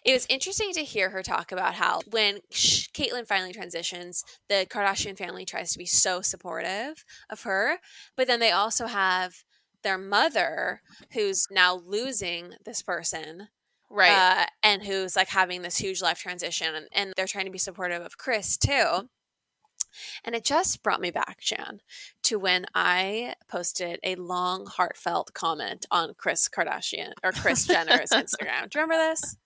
It was interesting to hear her talk about how when Caitlyn finally transitions, the Kardashian family tries to be so supportive of her, but then they also have their mother who's now losing this person right uh, and who's like having this huge life transition and, and they're trying to be supportive of kris too and it just brought me back jan to when i posted a long heartfelt comment on Kris kardashian or Kris jenner's instagram do you remember this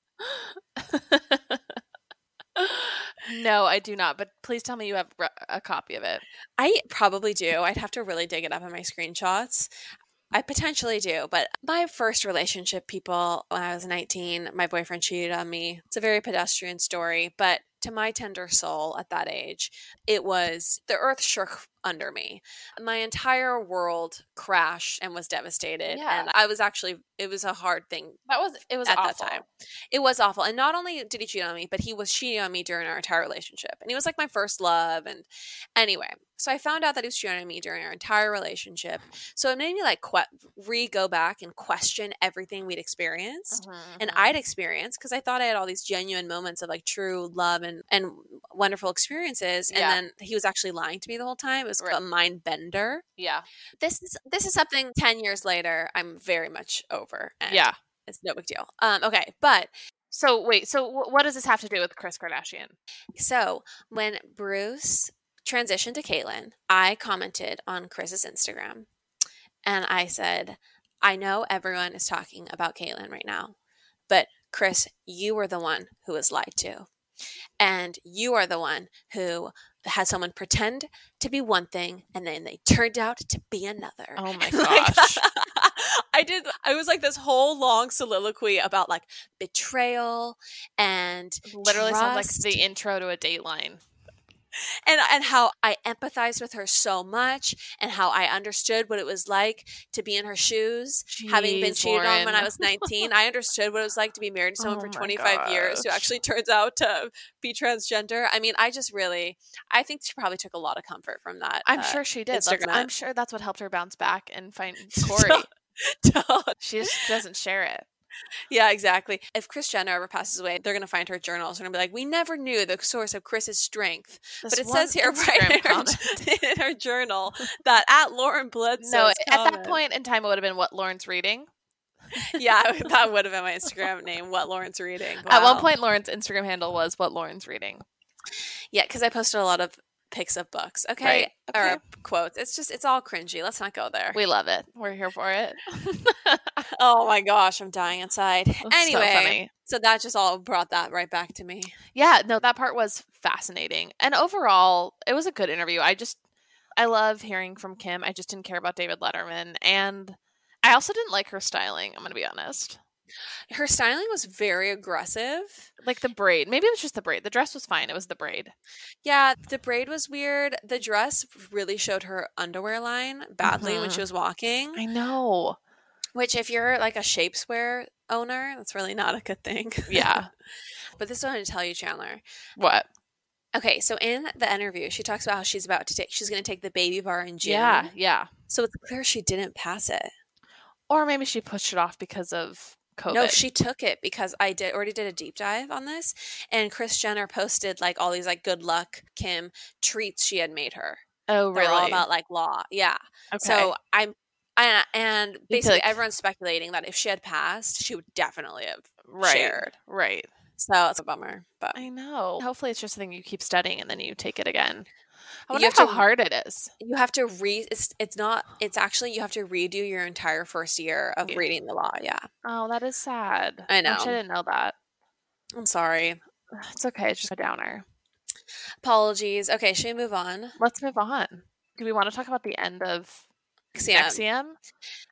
no, I do not. But please tell me you have a copy of it. I probably do. I'd have to really dig it up in my screenshots. I potentially do, but my first relationship, people, when I was 19, my boyfriend cheated on me. It's a very pedestrian story, but to my tender soul at that age, it was the earth shook under me. My entire world crashed and was devastated. Yeah. And I was actually it was a hard thing. That was it was at awful. that time. It was awful. And not only did he cheat on me, but he was cheating on me during our entire relationship. And he was like my first love. And anyway, so I found out that he was cheating on me during our entire relationship. So it made me like que- re go back and question everything we'd experienced mm-hmm, and mm-hmm. I'd experienced because I thought I had all these genuine moments of like true love and and wonderful experiences. And yeah. then he was actually lying to me the whole time. Was right. a mind bender. Yeah. This is this is something ten years later I'm very much over. yeah. It's no big deal. Um, okay, but so wait, so w- what does this have to do with Kris Kardashian? So when Bruce transitioned to Caitlyn, I commented on Kris's Instagram and I said, I know everyone is talking about Caitlyn right now, but Kris, you were the one who was lied to. And you are the one who had someone pretend to be one thing and then they turned out to be another. Oh my [LAUGHS] gosh. [LAUGHS] I did I was like this whole long soliloquy about like betrayal and literally sounds like the intro to a dateline and and how I empathized with her so much and how I understood what it was like to be in her shoes Jeez, having been cheated Lauren. on when I was [LAUGHS] 19 I understood what it was like to be married to someone oh for 25 gosh. years who actually [LAUGHS] turns out to be transgender. I mean I just really I think she probably took a lot of comfort from that I'm uh, sure she did. I'm sure that's what helped her bounce back and find [LAUGHS] Corey she just doesn't share it yeah, exactly. If Kris Jenner ever passes away, they're going to find her journals. They're going to be like, we never knew the source of Kris's strength. This but it says here [LAUGHS] right in her, [LAUGHS] in her, journal that at Lauren Bledsoe. No, at that point in time, it would have been what Lauren's reading. yeah, [LAUGHS] that would have been my Instagram name. What Lauren's reading. Wow. At one point, Lauren's Instagram handle was what Lauren's reading. Yeah, because I posted a lot of pics of books. Okay. Right. okay. Or quotes. It's just it's all cringy. Let's not go there. We love it. We're here for it. [LAUGHS] oh my gosh, I'm dying inside. That's anyway, so, so that just all brought that right back to me. Yeah, no, that part was fascinating. And overall, it was a good interview. I just I love hearing from Kim. I just didn't care about David Letterman and I also didn't like her styling, I'm going to be honest. Her styling was very aggressive. Like the braid. Maybe it was just the braid. The dress was fine. It was the braid. Yeah, the braid was weird. The dress really showed her underwear line badly mm-hmm. when she mm-hmm. was walking. I know. Which, if you're like a Shapeswear owner, that's really not a good thing. Yeah. [LAUGHS] but this is what I'm going to tell you, Chandler. What? Okay, so in the interview, she talks about how she's about to take, she's going to take the baby bar in June. Yeah, yeah. So it's clear she didn't pass it. Or maybe she pushed it off because of COVID. No, she took it because I did already did a deep dive on this, and Kris Jenner posted like all these like good luck Kim treats she had made her. Oh, really? They're all about like law. Yeah. okay. So I'm, I, and basically like- everyone's speculating that if she had passed, she would definitely have right, shared. right. So it's a bummer, but I know. Hopefully, it's just a thing you keep studying and then you take it again. I wonder how to- hard it is. you have to read. It's it's not. It's actually you have to redo your entire first year of Yeah. reading the law. Yeah, Oh, that is sad. I know. I didn't know that. I'm sorry. It's okay. It's just a downer. Apologies. Okay, should we move on? Let's move on. Do we want to talk about the end of NXIVM.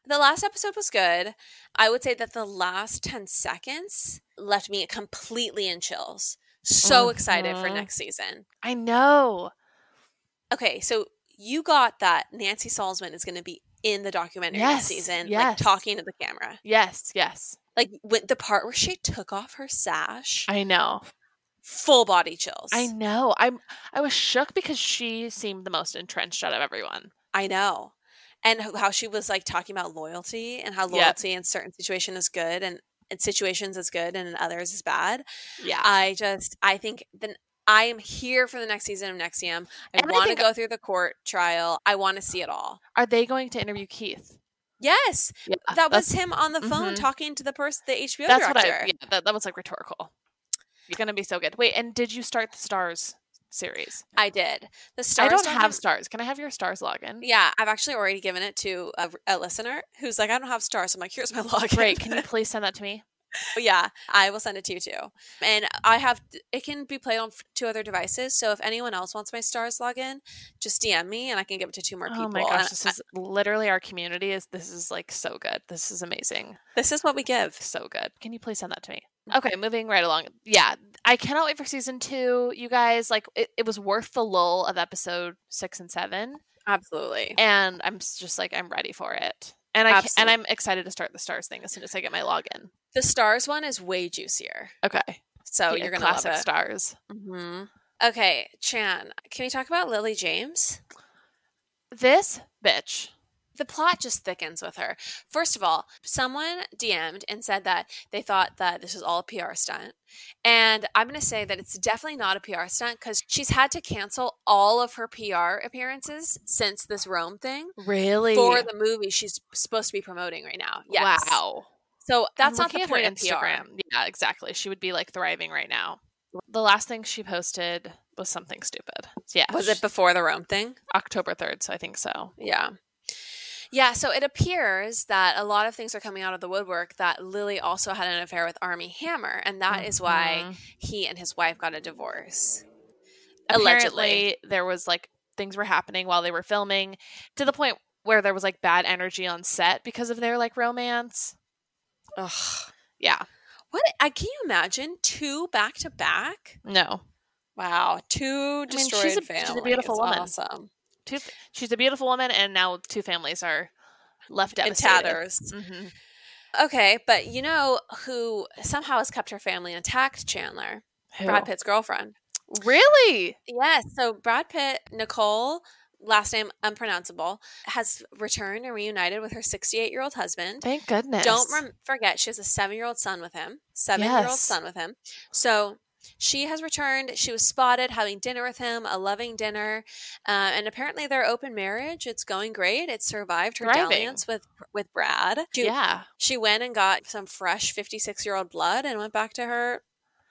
The last episode was good. I would say that the last 10 seconds left me completely in chills. So excited for Mhm. next season. I know. Okay, so you got that Nancy Salzman is going to be in the documentary Yes, this season, like talking to the camera. Yes, yes. Like when the part where she took off her sash, I know. full body chills. I know. I'm I was shook because she seemed the most entrenched out of everyone. I know. And how she was like talking about loyalty and how Yep. loyalty in certain situations is good and in situations is good and in others is bad. Yeah. I just I think then I am here for the next season of NXIVM. I And I want to go through the court trial. I want to see it all. Are they going to interview Keith? Yes, Yeah. that was him on the phone mhm. talking to the person, the HBO That's director. what I yeah, that, that was like rhetorical. You're gonna be so good. Wait, and did you start the Starz series? I did. The Starz I don't have Starz. Can I have your Starz login? Yeah, I've actually already given it to a, a listener who's like, I don't have Starz. I'm like, here's my [LAUGHS] login. Great. Can you please send that to me? Yeah, I will send it to you too. And I have it can be played on two other devices. So if anyone else wants my Starz login, just DM me and I can give it to two more people. Oh my And gosh, this I- is literally our community is this is like so good. This is amazing. this is what we give. So good. Can you please send that to me? Mm. Okay, moving right along. Yeah, I cannot wait for season two. You guys, like, it, it was worth the lull of episode six and seven, Absolutely. and I'm just like, I'm ready for it, and I ca- and I'm excited to start the Starz thing as soon as I get my login. The Starz one is way juicier. Okay, So Yeah, you're gonna classic love it. stars. hmm Okay, Chan, can we talk about Lily James? This bitch. the plot just thickens with her. First of all, someone DM'd and said that they thought that this was all a PR stunt. And I'm going to say that it's definitely not a PR stunt because she's had to cancel all of her PR appearances since this Rome thing Really? for the movie she's supposed to be promoting right now. Yes. Wow. So that's not the point of. Instagram. Yeah, exactly. She would be like thriving right now. The last thing she posted was something stupid. Yeah. Was it before the Rome thing? October 3rd, so I think so. Yeah. Yeah, so it appears that a lot of things are coming out of the woodwork that Lily also had an affair with Armie Hammer, and that is why Mhm. he and his wife got a divorce. Allegedly. There was like things were happening while they were filming to the point where there was like bad energy on set because of their like romance. Ugh. Yeah. What I can you imagine two back to back? No. Wow, two she's destroyed a- she's a families. beautiful woman. Awesome. Two she's a beautiful woman and now two families are left In tatters. Mhm. Okay, but you know who somehow has kept her family intact? Chandler, Brad Pitt's girlfriend. Really? Yes. So Brad Pitt, Nicole, last name unpronounceable, has returned and reunited with her 68 year old husband. Thank goodness. Don't rem- forget, she has a seven year old son with him. Seven year old Yes. son with him. So she has returned. She was spotted having dinner with him, a loving dinner, uh, and apparently their open marriage. It's going great. It survived her Thriving. dalliance with with Brad. She, yeah. she went and got some fresh 56 year old blood and went back to her.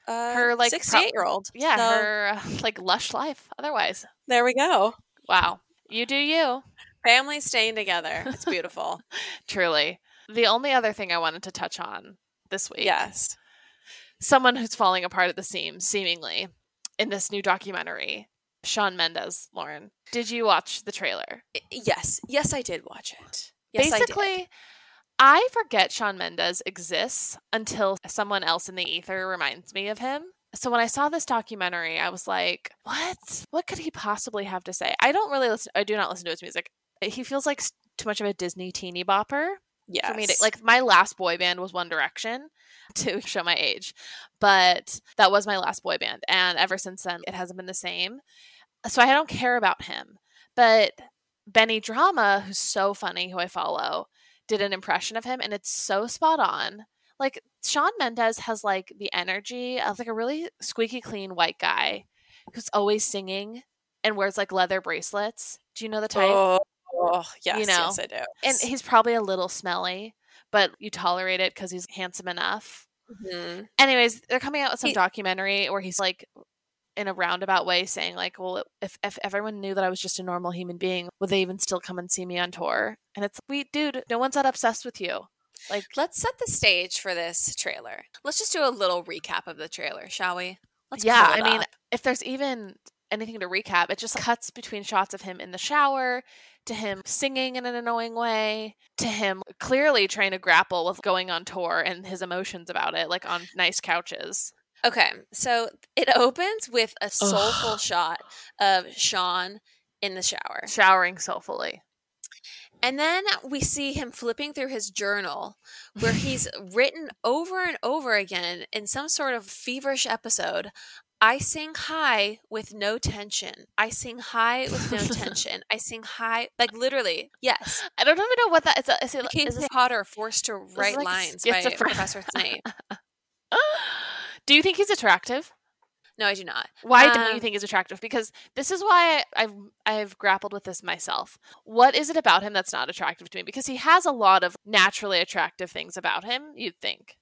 Uh, Her, like, pro- 68 year old. Yeah, So, her uh, [LAUGHS] like lush life otherwise. There we go. Wow. You do you. Families staying together. It's beautiful. [LAUGHS] Truly. The only other thing I wanted to touch on this week. yes. Someone who's falling apart at the seams, seemingly, in this new documentary. Shawn Mendes, Lauren. Did you watch the trailer? Yes. Yes, I did watch it. Yes, I did. Basically, I, forget Shawn Mendes exists until someone else in the ether reminds me of him. So when I saw this documentary, I was like, "What? What could he possibly have to say?" I don't really listen. I do not listen to his music. Uh, he feels like too much of a Disney teeny bopper Yes. for me to like. My last boy band was One Direction, [LAUGHS] to show my age, but that was my last boy band, and ever since then, it hasn't been the same. So I don't care about him. But Benny Drama, who's so funny, who I follow, did an impression of him, and it's so spot on. Like Shawn Mendes has like the energy of like a really squeaky clean white guy who's always singing and wears like leather bracelets Do you know the type? Oh, oh yes, You know. yes, I do. And he's probably a little smelly, but you tolerate it because he's handsome enough. Mhm. Anyways, they're coming out with some He- documentary where he's like, in a roundabout way, saying like, "Well, if if everyone knew that I was just a normal human being, would they even still come and see me on tour?" And it's, we, dude, no one's that obsessed with you. Like, Let's set the stage for this trailer. Let's just do a little recap of the trailer, shall we? Let's yeah, I mean, up. if there's even anything to recap, it just cuts between shots of him in the shower to him singing in an annoying way to him clearly trying to grapple with going on tour and his emotions about it, like on nice couches. Okay, so it opens with a soulful shot of Shawn in the shower. Showering soulfully. And then we see him flipping through his journal where he's [LAUGHS] written over and over again in some sort of feverish episode I sing high with no tension. I sing high with no [LAUGHS] tension. I sing high, like literally, yes. I don't even know what that is. A, is, it, King is Potter forced to write like lines by. [LAUGHS] Professor Snape. Do you think he's attractive? No, I do not. Why don't you Um, think he's attractive? Because this is why I've I've grappled with this myself. What is it about him that's not attractive to me? Because he has a lot of naturally attractive things about him. You'd think.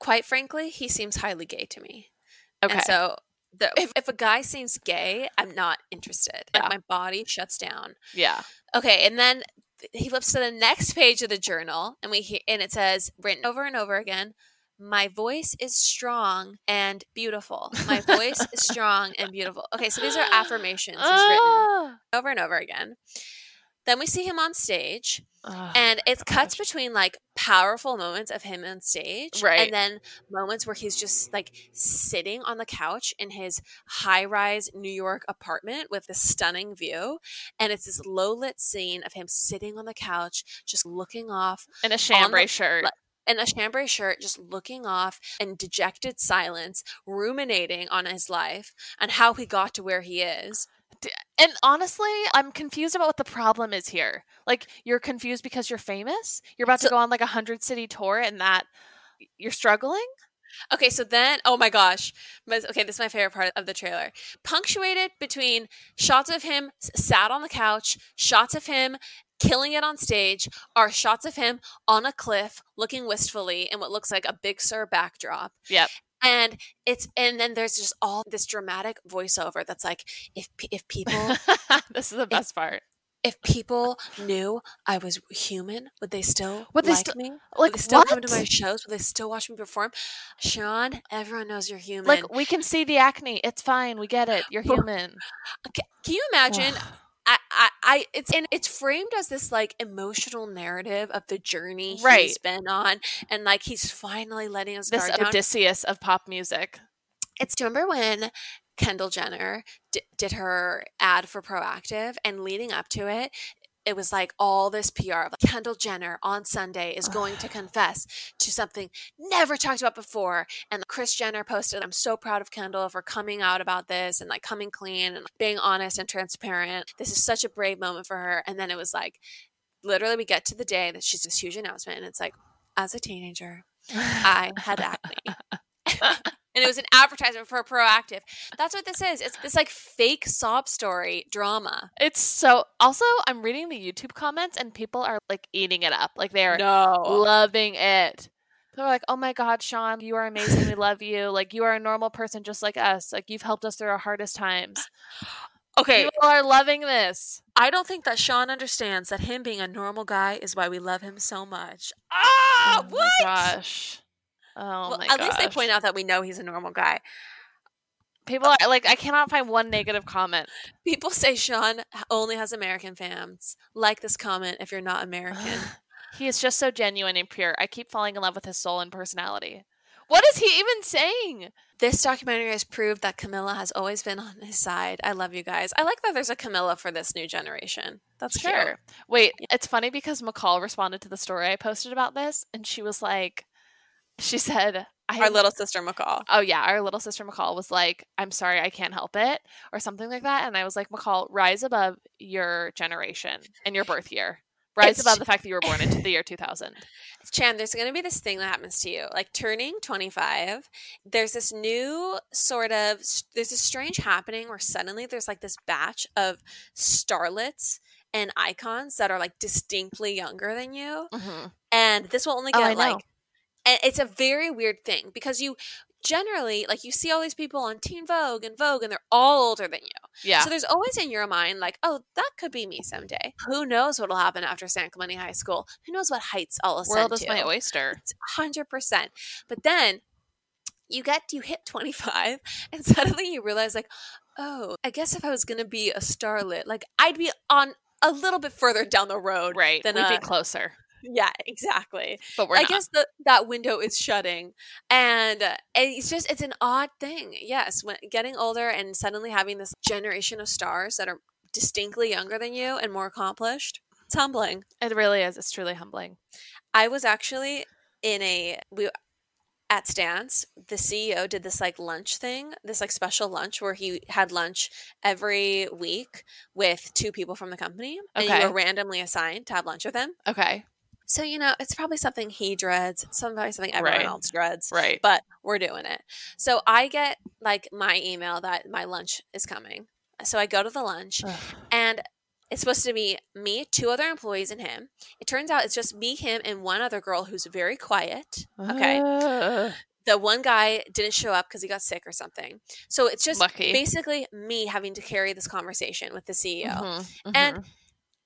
Quite frankly, he seems highly gay to me. Okay. And so the, if, if a guy seems gay, I'm not interested. Like my body shuts down. yeah. Okay, and then he flips to the next page of the journal, and we hear, and it says written over and over again. My voice is strong and beautiful. My voice is strong and beautiful. Okay, so these are [GASPS] affirmations he's written Ah. over and over again. Then we see him on stage, Ugh. and it cuts gosh. between like powerful moments of him on stage, Right. and then moments where he's just like sitting on the couch in his high-rise New York apartment with this stunning view, and it's this low-lit scene of him sitting on the couch, just looking off in a chambray shirt. le- in a chambray shirt, just looking off in dejected silence, ruminating on his life and how he got to where he is. And honestly, I'm confused about what the problem is here. Like, you're confused because you're famous. You're about to go on like a hundred city tour, and that you're struggling. Okay, so then, oh my gosh. Okay, this is my favorite part of the trailer. Punctuated between shots of him sat on the couch, shots of him killing it on stage, are shots of him on a cliff looking wistfully in what looks like a Big Sur backdrop. Yep. And it's and then there's just all this dramatic voiceover that's like if if people [LAUGHS] this is the best part. If people knew I was human, would they still Would they like still- me? Like, would they still come to my shows? Would they still watch me perform? Shawn, everyone knows you're human. Like, we can see the acne. It's fine. We get it. You're human. Okay, Can you imagine? I, I, I, it's and it's framed as this like emotional narrative of the journey Right. he's been on, and like he's finally letting his this guard down. Odysseus of pop music. It's do you remember when Kendall Jenner d- did her ad for Proactive, and leading up to it, it was like all this PR of like, Kendall Jenner on Sunday is going to [SIGHS] confess to something never talked about before. And Kris Jenner posted, I'm so proud of Kendall for coming out about this and like coming clean and being honest and transparent. This is such a brave moment for her. And then it was like, literally, we get to the day that she's this huge announcement, and it's like, as a teenager, I had acne. [LAUGHS] [LAUGHS] and it was an advertisement for Proactive. That's what this is. It's this like fake sob story drama. It's so. Also, I'm reading the YouTube comments, and people are like eating it up. Like they are No. loving it. They're like, "Oh my god, Shawn, you are amazing. We love you. Like you are a normal person just like us. Like you've helped us through our hardest times. [SIGHS] Okay, People are loving this." I don't think that Shawn understands that him being a normal guy is why we love him so much. Oh Ah, what? gosh. Oh well, at least they point out that we know he's a normal guy. People are like, I cannot find one negative comment. People say Shawn only has American fans. Like this comment if you're not American. [SIGHS] he is just so genuine and pure. I keep falling in love with his soul and personality. What is he even saying? this documentary has proved that Camila has always been on his side. I love you guys. I like that there's a Camila for this new generation. That's cute. Sure. Wait, it's funny because McCall responded to the story I posted about this, and she was like, she said, Our little sister McCall. Oh yeah, our little sister McCall was like, "I'm sorry, I can't help it," or something like that, and I was like, "McCall, rise above your generation and your birth year. rise It's- above the fact that you were born into the year 2000. Chan, there's going to be this thing that happens to you. Like turning 25, there's this new sort of, there's this strange happening where suddenly there's like this batch of starlets and icons that are like distinctly younger than you. Mm-hmm. And this will only Oh, get know. like, and it's a very weird thing because you generally, like, you see all these people on Teen Vogue and Vogue and they're all older than you. Yeah. So there's always in your mind, like, oh, that could be me someday. Who knows what'll happen after San Clemente High School? Who knows what heights I'll ascend World is to? my oyster. hundred percent. But then you get you hit twenty five, [LAUGHS] and suddenly you realize, like, oh, I guess if I was gonna be a starlet, like, I'd be on a little bit further down the road, Right. Then We'd uh, be closer, yeah, exactly. but we're I not. guess the, that window is shutting, and uh, it's just it's an odd thing. Yes, when getting older and suddenly having this generation of stars that are distinctly younger than you and more accomplished, it's humbling. it really is. It's truly humbling. I was actually in a we at Stance. The CEO did this like lunch thing, this like special lunch where he had lunch every week with two people from the company, and you were randomly assigned to have lunch with them. Okay. So you know, it's probably something he dreads, it's probably something everyone Right. else dreads. Right. But we're doing it. So I get like my email that my lunch is coming. So I go to the lunch Ugh. and it's supposed to be me, two other employees, and him. It turns out it's just me, him, and one other girl who's very quiet. Okay. Ugh. The one guy didn't show up because he got sick or something. So it's just Lucky. basically me having to carry this conversation with the CEO. Mhm, And mhm.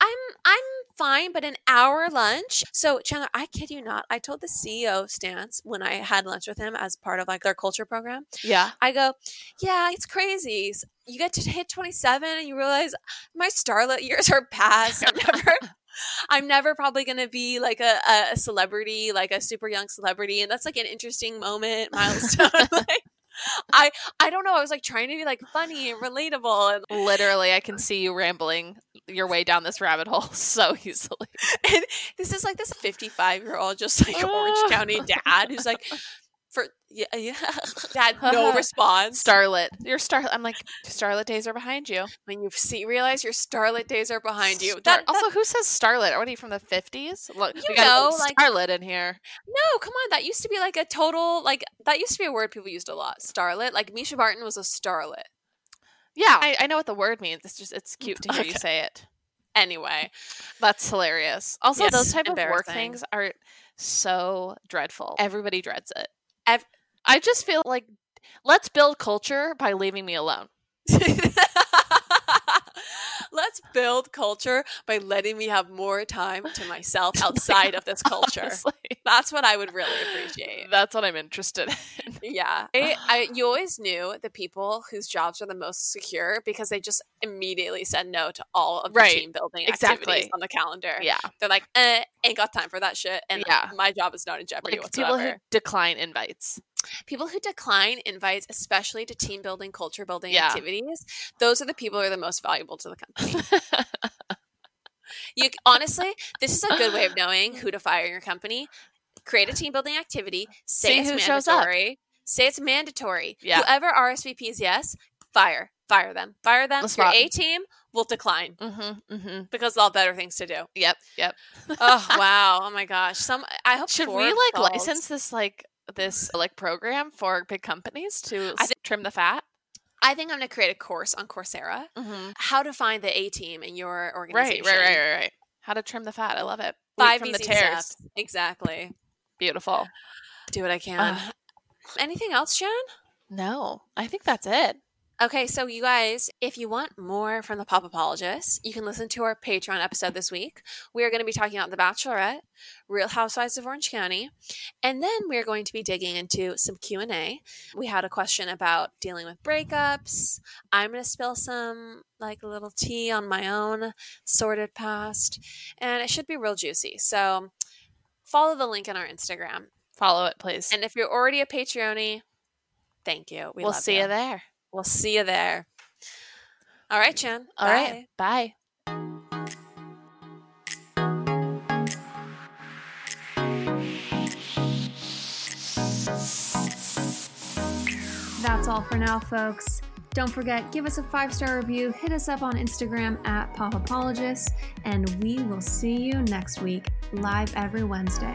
I'm I'm fine, but an hour lunch. So Chandler, I kid you not, I told the CEO of Stance when I had lunch with him as part of like their culture program. yeah. I go, yeah, it's crazy. You get to hit 27 and you realize my starlet years are past. I'm never, [LAUGHS] I'm never probably going to be like a, a celebrity, like a super young celebrity. And that's like an interesting moment, milestone. [LAUGHS] [LAUGHS] like, I, I don't know. I was like trying to be like funny and relatable. And, Literally, I can see you rambling your way down this rabbit hole [LAUGHS] so easily. and this is like this 55 year old, just like [LAUGHS] Orange County dad who's like, for, yeah, [LAUGHS] yeah. Dad, no response. Starlet. Your star. I'm like, starlet days are behind you. when you see realize your starlet days are behind you. Star- That, that- also, who says starlet? Are we from the 50s? Look, You we got know, like- starlet in here. no, come on, that used to be like a total like that used to be a word people used a lot. Starlet, like Mischa Barton was a starlet. Yeah, I, I know what the word means. It's just it's cute to hear you say it. Anyway, That's hilarious. Also, Yes, those type of work things are so dreadful. Everybody dreads it. Ev- I just feel like let's build culture by leaving me alone. [LAUGHS] let's build culture by letting me have more time to myself [LAUGHS] outside of this [LAUGHS] culture. Honestly, That's what I would really appreciate. that's what I'm interested in. Yeah, [LAUGHS] I, I, you always knew the people whose jobs were the most secure because they just immediately said no to all of the Right. team building Exactly. activities on the calendar. Yeah, They're like, eh, ain't got time for that shit, and Yeah. my job is not in jeopardy like people whatsoever. who decline invites. People who decline invites, especially to team building, culture building Yeah. activities, those are the people who are the most valuable to the company. [LAUGHS] you honestly, this is a good way of knowing who to fire in your company. Create a team building activity. Say See it's who shows up. mandatory. Say it's mandatory. Yeah. Whoever RSVPs yes, fire. Fire them. Fire them. The Your. A team will decline mm-hmm, mm-hmm. because they'll have better things to do. Yep, yep. oh [LAUGHS] wow. Oh my gosh. Some I hope Should we like license this like this like program for big companies to s- trim the fat? I think I'm gonna create a course on Coursera. Mm-hmm. How to find the A team in your organization. right, right, right, right. right. How to trim the fat? I love it. Five from the tears. steps. Exactly. Beautiful. Do what I can. Uh, Anything else, Jen? no, I think that's it. Okay, so you guys, if you want more from the Pop Apologists, you can listen to our Patreon episode this week. We are going to be talking about The Bachelorette, Real Housewives of Orange County, and then we're going to be digging into some Q&A. We had a question about dealing with breakups. I'm going to spill some like a little tea on my own sordid past, and it should be real juicy. So, follow the link in our Instagram. Follow it, please. And if you're already a Patreon, thank you. We we'll love see you. you there. We'll see you there. All right, Jen. All right. Bye. That's all for now, folks. Don't forget, give us a five star review, hit us up on Instagram at Popapologists, and we will see you next week, live every Wednesday.